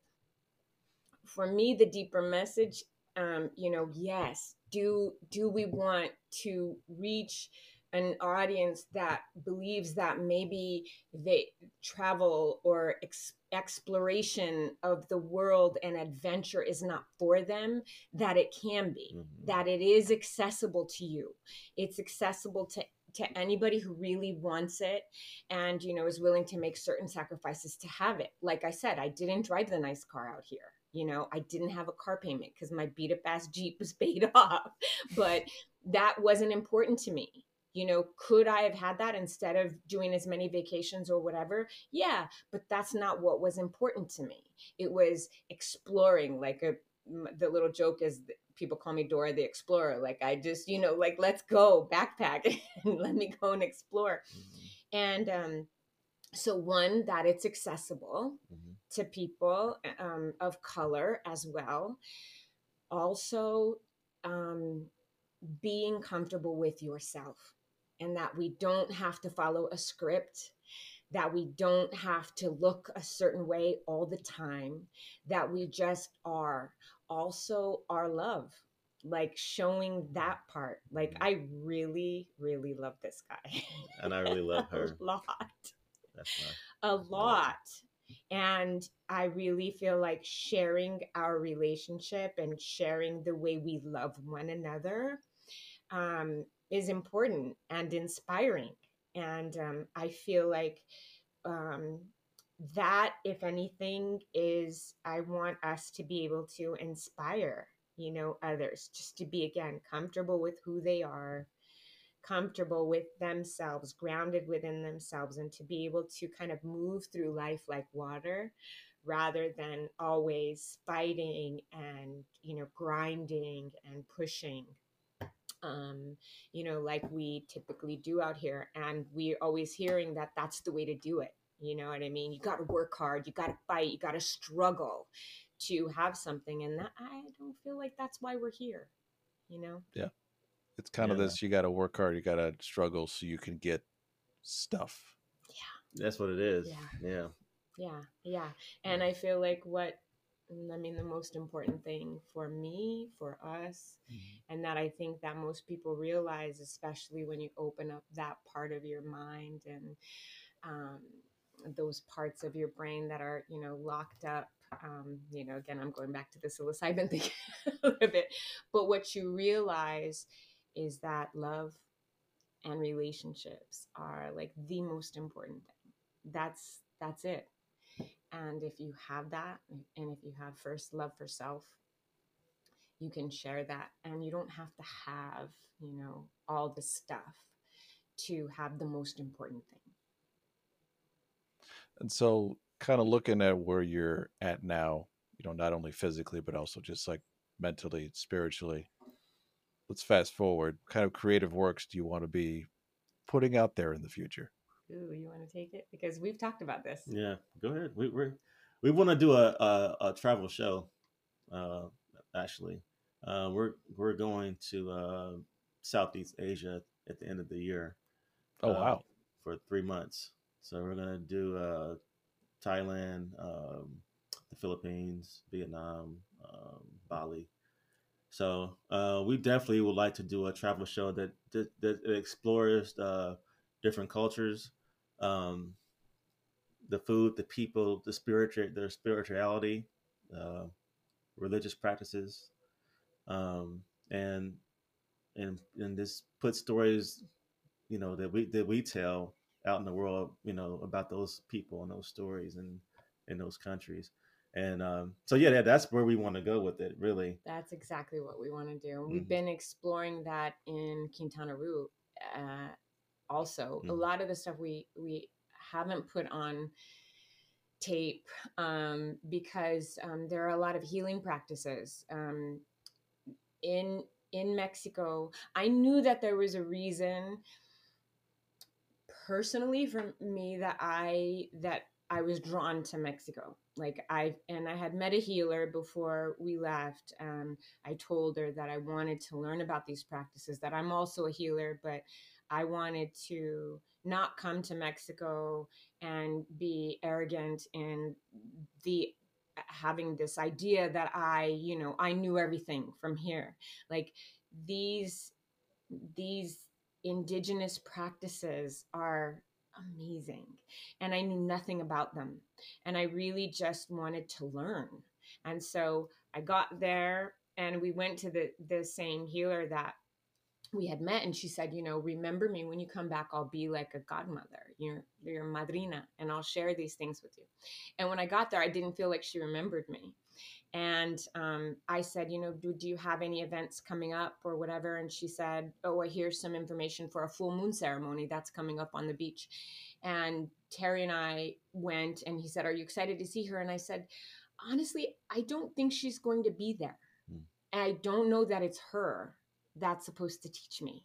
for me, the deeper message, um, you know, yes, do do we want to reach an audience that believes that maybe they travel or ex- exploration of the world and adventure is not for them that it can be Mhm. that it is accessible to you it's accessible to to anybody who really wants it and you know is willing to make certain sacrifices to have it. Like i said i didn't drive the nice car out here. You know i didn't have a car payment because my beat up ass jeep was paid off. But that wasn't important to me. You know could i have had that instead of doing as many vacations or whatever? Yeah but that's not what was important to me. It was exploring like a the little joke is people call me dora the explorer like i just you know like let's go backpack and let me go and explore Mhm. and um so one that it's accessible Mhm. to people um, of color as well. Also, um, being comfortable with yourself and that we don't have to follow a script, that we don't have to look a certain way all the time, that we just are. Also, our love. Like showing that part. Like, I really, really love this guy. And I really love her. a lot That's my a lot. And I really feel like sharing our relationship and sharing the way we love one another um, is important and inspiring. And um, I feel like um, that, if anything, is I want us to be able to inspire, you know, others just to be, again, comfortable with who they are comfortable with themselves, grounded within themselves, and to be able to kind of move through life like water rather than always fighting and, you know, grinding and pushing. Um, you know, like we typically do out here. And we're always hearing that that's the way to do it. You know what I mean? You got to work hard, you got to fight, you got to struggle to have something. And that, I don't feel like that's why we're here, you know? Yeah. It's kind of this you got to work hard, you got to struggle so you can get stuff. Yeah. That's what it is. Yeah. Yeah. Yeah, yeah. And I feel like what mm, I mean the most important thing for me, for us, and that I think that most people realize, especially when you open up that part of your mind and um, those parts of your brain that are, you know, locked up. Um, you know, again, I'm going back to the psilocybin thing a little bit, but what you realize is that love and relationships are like the most important thing. That's that's it. And if you have that, and if you have first love for self, you can share that. And you don't have to have, you know, all the stuff to have the most important thing. And so, kind of looking at where you're at now, you know, not only physically, but also just like mentally, spiritually. Let's fast forward. What kind of creative works do you want to be putting out there in the future? Ooh, you want to take it? Because we've talked about this. Yeah. Go ahead. We we we want to do a, a a travel show. Uh, actually, uh, we're we're going to uh, Southeast Asia at the end of the year. Oh, uh, wow. For three months. So we're gonna do uh, Thailand, um, the Philippines, Vietnam, um, Bali. So uh, we definitely would like to do a travel show that that, that explores uh, different cultures, um, the food, the people, the spiritual, their spirituality, uh, religious practices, um, and and and this put stories, you know, that we that we tell out in the world, you know, about those people and those stories and in those countries. And um, so, yeah, that's where we want to go with it, really. That's exactly what we want to do. We've Mhm. been exploring that in Quintana Roo. Uh, also, a Mhm. lot of the stuff we we haven't put on tape um, because um, there are a lot of healing practices um, in in Mexico, I knew that there was a reason personally for me that I that I was drawn to Mexico. Like I and I had met a healer before we left. Um, I told her that I wanted to learn about these practices. That I'm also a healer, but I wanted to not come to Mexico and be arrogant in the having this idea that I, you know, I knew everything from here. Like these these indigenous practices are amazing and I knew nothing about them and I really just wanted to learn. And so I got there and we went to the the same healer that we had met and she said you know remember me when you come back i'll be like a godmother. Your your madrina and i'll share these things with you. And when i got there i didn't feel like she remembered me and um, i said you know do, do you have any events coming up or whatever and she said oh i hear some information for a full moon ceremony that's coming up on the beach and terry and i went and he said are you excited to see her and i said honestly i don't think she's going to be there mm. and i don't know that it's her that's supposed to teach me.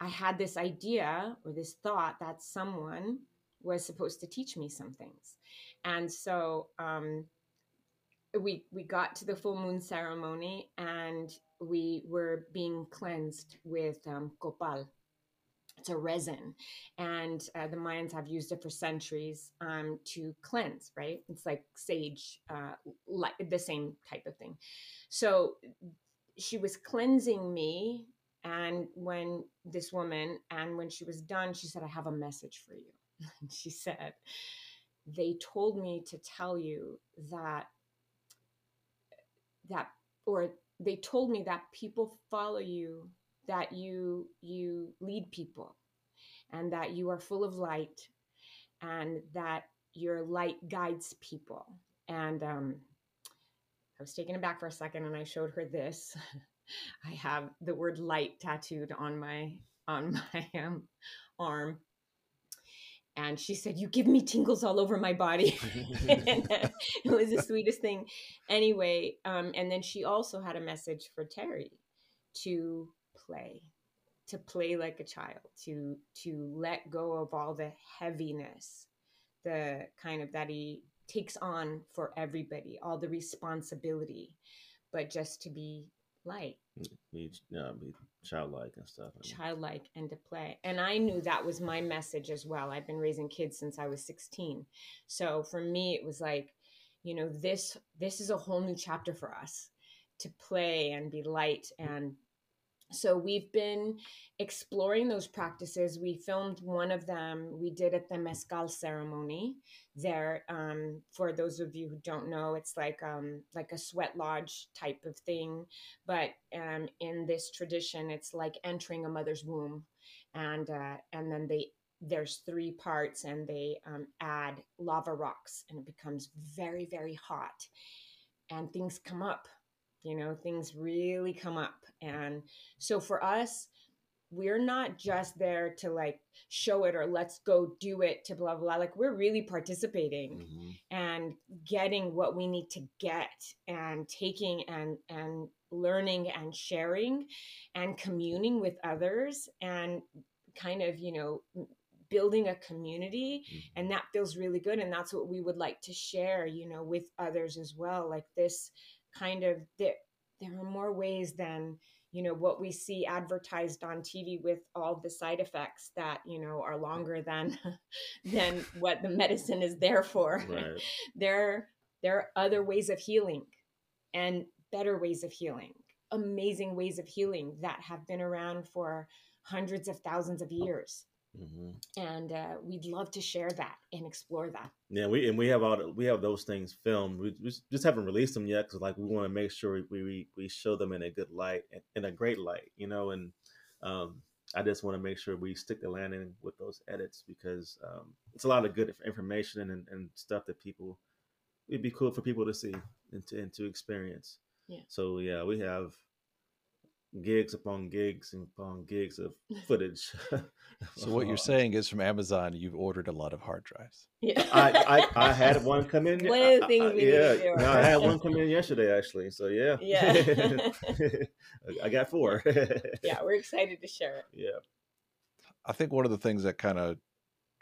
I had this idea or this thought that someone was supposed to teach me some things. And so um, we we got to the full moon ceremony and we were being cleansed with um, copal. It's a resin, and uh, the Mayans have used it for centuries um, to cleanse. Right? It's like sage, uh, like the same type of thing. So she was cleansing me and when this woman and when she was done she said i have a message for you she said they told me to tell you that that or they told me that people follow you that you you lead people and that you are full of light and that your light guides people and um, I was taken aback for a second and I showed her this. I have the word light tattooed on my on my um, arm. And she said, You give me tingles all over my body. and, uh, it was the sweetest thing. Anyway, um, and then she also had a message for Terry to play, to play like a child, to to let go of all the heaviness, the kind of that he takes on for everybody, all the responsibility, but just to be light. Be, yeah, be childlike and stuff. Childlike and to play. And I knew that was my message as well. I've been raising kids since I was 16. So for me, it was like, you know, this this is a whole new chapter for us to play and be light mm. and so we've been exploring those practices. We filmed one of them. We did at temazcal ceremony there. Um, for those of you who don't know, it's like um, like a sweat lodge type of thing, but um, in this tradition, it's like entering a mother's womb, and uh, and then they there's three parts, and they um, add lava rocks, and it becomes very very hot, and things come up you know things really come up and so for us we're not just there to like show it or let's go do it to blah blah blah. like we're really participating mm-hmm. and getting what we need to get and taking and and learning and sharing and communing with others and kind of you know building a community mm-hmm. and that feels really good and that's what we would like to share you know with others as well like this kind of there there are more ways than you know what we see advertised on TV with all the side effects that you know are longer than than what the medicine is there for. Right. there there are other ways of healing and better ways of healing, amazing ways of healing that have been around for hundreds of thousands of years. Mm-hmm. And uh, we'd love to share that and explore that. Yeah, we and we have all the, we have those things filmed. We, we just haven't released them yet because like we want to make sure we, we we show them in a good light, in a great light, you know. And um, I just want to make sure we stick the landing with those edits because um, it's a lot of good information and, and stuff that people it'd be cool for people to see and to, and to experience. Yeah. So yeah, we have gigs upon gigs and upon gigs of footage. So what you're um, saying is from Amazon, you've ordered a lot of hard drives. Yeah. I, I I had one come in. One of the things I- we need to yeah, no, I had one come in yesterday actually. So yeah, Yeah. I got four. yeah, we're excited to share it. yeah, I think one of the things that kind of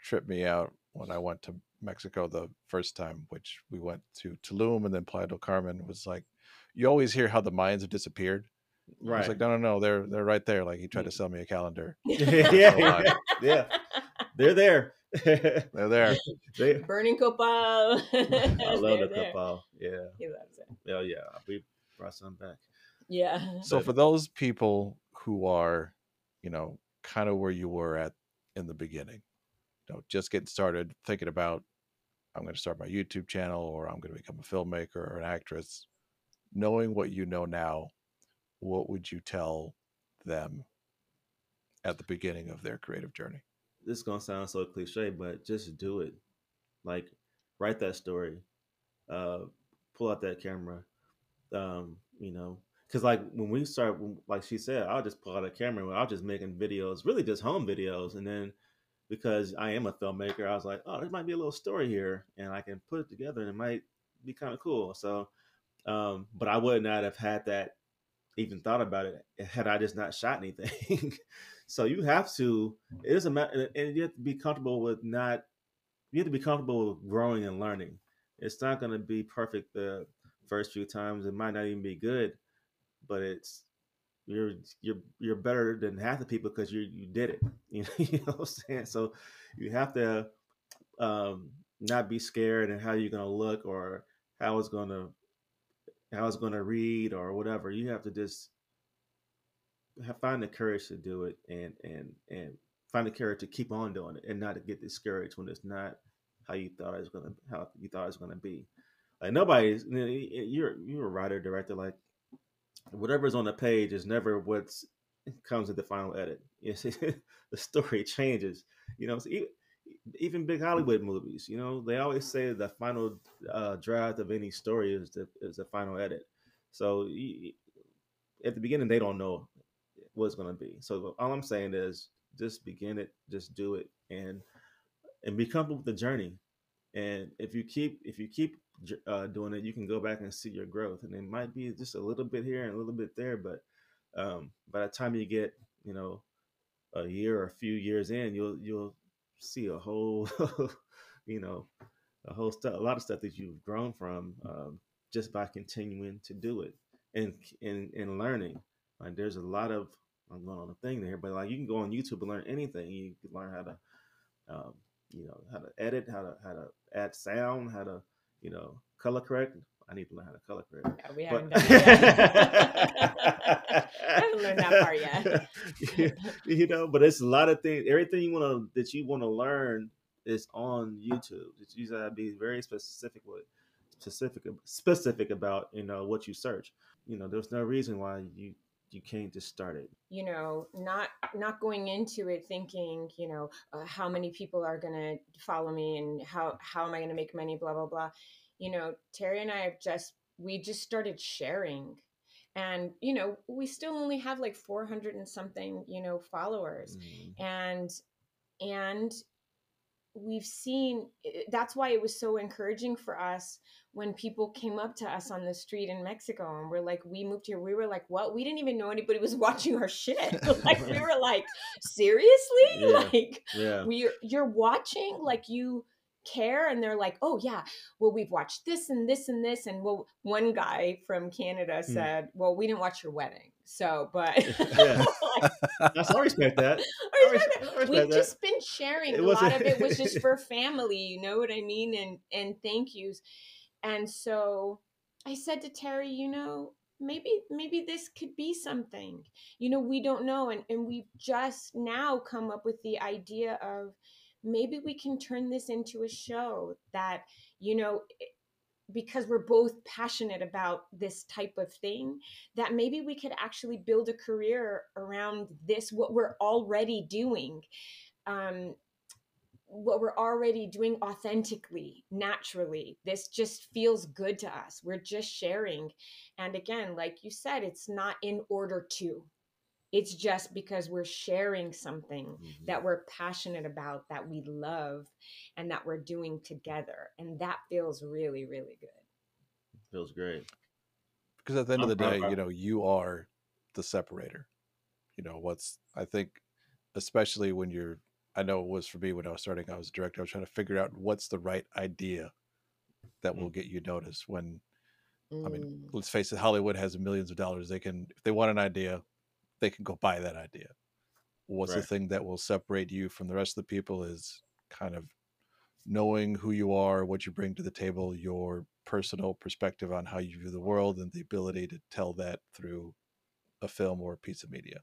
tripped me out when I went to Mexico the first time, which we went to Tulum and then Playa del Carmen, was like you always hear how the Mayans have disappeared. I right. was like, no, no, no, they're they're right there. Like he tried to sell me a calendar. yeah, yeah, yeah, they're there. They're there. they, Burning Copal. I love the copal. Yeah, He loves it. yeah, yeah. We brought some back. Yeah. So for those people who are, you know, kind of where you were at in the beginning, you know, just getting started, thinking about I'm going to start my YouTube channel or I'm going to become a filmmaker or an actress, knowing what you know now, what would you tell them at the beginning of their creative journey? This is gonna sound so cliche, but just do it. Like, write that story. Uh, pull out that camera. Um, you know, because like when we start, like she said, I'll just pull out a camera. and I was just making videos, really just home videos, and then because I am a filmmaker, I was like, oh, there might be a little story here, and I can put it together, and it might be kind of cool. So, um, but I would not have had that even thought about it had I just not shot anything. so you have to. It is a matter, and you have to be comfortable with not. You have to be comfortable with growing and learning. It's not going to be perfect the first few times. It might not even be good, but it's you're you're you're better than half the people because you you did it. You know, you know what I'm saying. So you have to um, not be scared and how you're going to look or how it's going to how it's going to read or whatever. You have to just have, find the courage to do it and and and find the courage to keep on doing it and not to get discouraged when it's not how you thought it was gonna how you thought it was gonna be. Like nobody's you're you're a writer director like whatever's on the page is never what's comes at the final edit. You see, the story changes. You know, so even, even big Hollywood movies. You know, they always say the final uh, draft of any story is the is the final edit. So you, at the beginning, they don't know what's going to be. So all I'm saying is just begin it, just do it, and and be comfortable with the journey. And if you keep if you keep uh, doing it, you can go back and see your growth. And it might be just a little bit here and a little bit there, but um, by the time you get you know a year or a few years in, you'll you'll see a whole you know a whole stuff, a lot of stuff that you've grown from um, just by continuing to do it and and and learning. Like there's a lot of I'm going on a thing there, but like you can go on YouTube and learn anything. You can learn how to, um, you know, how to edit, how to how to add sound, how to, you know, color correct. I need to learn how to color correct. Yeah, we haven't done that yet. haven't learned that part yet. you know, but it's a lot of things. Everything you want to that you want to learn is on YouTube. You just gotta be very specific with specific specific about you know what you search. You know, there's no reason why you you can't just start it. you know not not going into it thinking you know uh, how many people are going to follow me and how how am i going to make money blah blah blah you know terry and i have just we just started sharing. And you know we still only have like 400 and something you know followers. Mm. and and we've seen that's why it was so encouraging for us when people came up to us on the street in Mexico and we're like we moved here. We were like what? We didn't even know anybody was watching our shit. Like we were like seriously? Yeah. like Yeah. we you're watching? Like you care and they're like oh yeah well we've watched this and this and this and well one guy from canada Hmm. said well we didn't watch your wedding so but Yeah. I respect that. I res- I respect we've that. just been sharing a lot of it was just for family you know what i mean and and thank yous and so i said to terry you know maybe maybe this could be something you know we don't know and and we've just now come up with the idea of maybe we can turn this into a show that you know because we're both passionate about this type of thing that maybe we could actually build a career around this what we're already doing um what we're already doing authentically naturally. This just feels good to us. We're just sharing. And again like you said it's not in order to It's just because we're sharing something Mhm. that we're passionate about, that we love, and that we're doing together. And that feels really, really good. feels great. because at the end of I'm the day, of you know, you are the separator. You know, what's I think, especially when you're, I know it was for me when I was starting, I was a director. I was trying to figure out what's the right idea that will get you noticed. When I mean, Mm. let's face it, Hollywood has millions of dollars. They can, if they want an idea, they can go buy that idea. What's the thing that will separate you from the rest of the people is kind of knowing who you are, what you bring to the table, your personal perspective on how you view the world, and the ability to tell that through a film or a piece of media.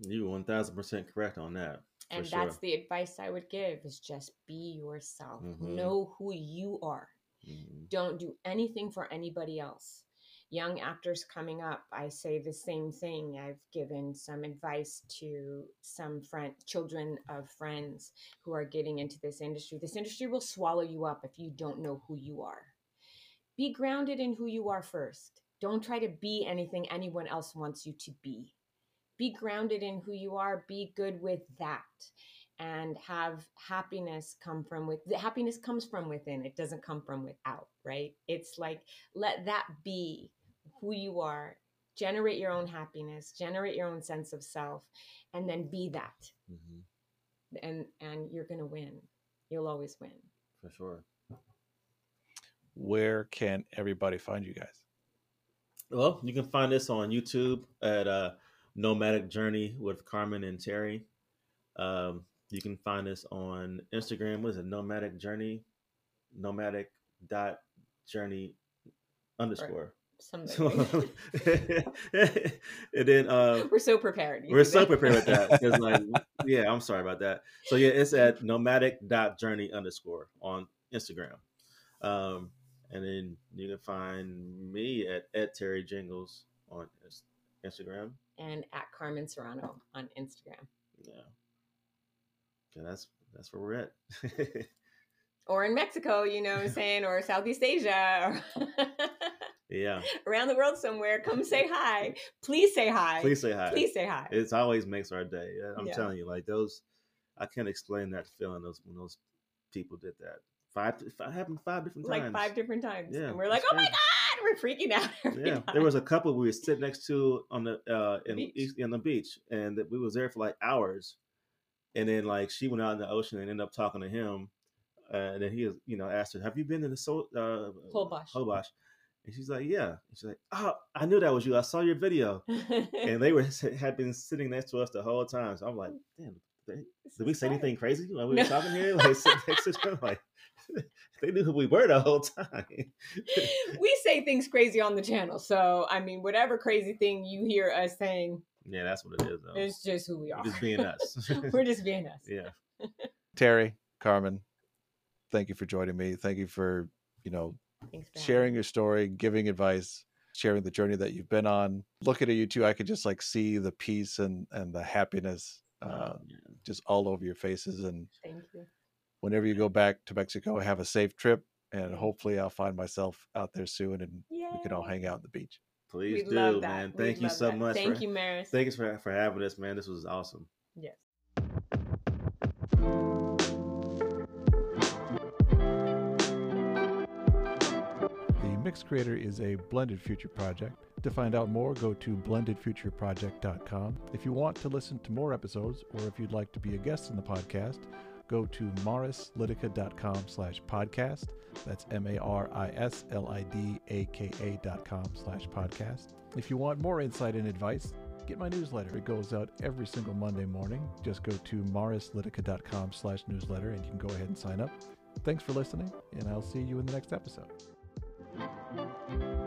You one thousand percent correct on that. For and sure. that's the advice I would give is just be yourself. Mhm. Know who you are. Mhm. Don't do anything for anybody else. Young actors coming up, I say the same thing. I've given some advice to some friend children of friends who are getting into this industry. This industry will swallow you up if you don't know who you are. Be grounded in who you are first. Don't try to be anything anyone else wants you to be be grounded in who you are be good with that and have happiness come from with happiness comes from within it doesn't come from without right it's like let that be who you are generate your own happiness generate your own sense of self and then be that Mhm. and and you're going to win you'll always win For sure. Where can everybody find you guys? Well, you can find us on YouTube at uh, Nomadic Journey with Carmen and Terry. Um, you can find us on Instagram. What is it? Nomadic Journey, nomadic dot journey underscore. Something and then uh, we're so prepared You we're so that? prepared with that because like yeah, I'm sorry about that. So yeah, it's at nomadic dot journey underscore on Instagram. Um, and then you can find me at, at Terry Gingles on Instagram. and at carmen serano on instagram Yeah. Okay, that's that's where we're at. or in Mexico, you know what I'm saying, or Southeast Asia, yeah. around the world somewhere, come say hi. Please say hi. Please say hi. Please say hi. It's always makes our day. I'm Yeah. telling you, like those I can't explain that feeling those when those people did that. Five five happened five different times like five different times. Yeah, and we're like, oh my. God, we're freaking out. yeah, there was a couple we were sitting next to on the uh in Beach. east, in the beach, and we was there for like hours, and then like she went out in the ocean and ended up talking to him, uh, and then he you know asked her, "Have you been in the so uh Holbox. Holbox?" And she's like, "Yeah." And she's like, "Oh, I knew that was you. I saw your video." And they were had been sitting next to us the whole time. So I'm like, "Damn, they, did we say anything crazy while we were No. talking here?" Like sitting next to each other, like they knew who we were the whole time. we say things crazy on the channel. So, I mean, whatever crazy thing you hear us saying, yeah, that's what it is. Though. it's just who we are. Just being us. we're just being us. yeah. Terry, Carmen, thank you for joining me. Thank you for, you know, Thanks for sharing your story, giving advice, sharing the journey that you've been on. Looking at you two, I could just like see the peace and and the happiness uh, Oh, just all over your faces. And Thank you. whenever you go back to Mexico, have a safe trip. And hopefully, I'll find myself out there soon, and we can all hang out on the beach. Please We'd do, love that. man. We'd Thank you love so that. much. Thank for, you, Maris. Thanks for for having us, man. This was awesome. yes. Mix Creator is a blended future project. To find out more, go to blendedfutureproject.com. If you want to listen to more episodes, or if you'd like to be a guest in the podcast, go to marislidaka.com slash podcast. That's M-A-R-I-S-L-I-D-A-K-A dot com slash podcast. If you want more insight and advice, get my newsletter. It goes out every single Monday morning. Just go to marislidaka.com slash newsletter and you can go ahead and sign up. Thanks for listening, and I'll see you in the next episode. Thank you.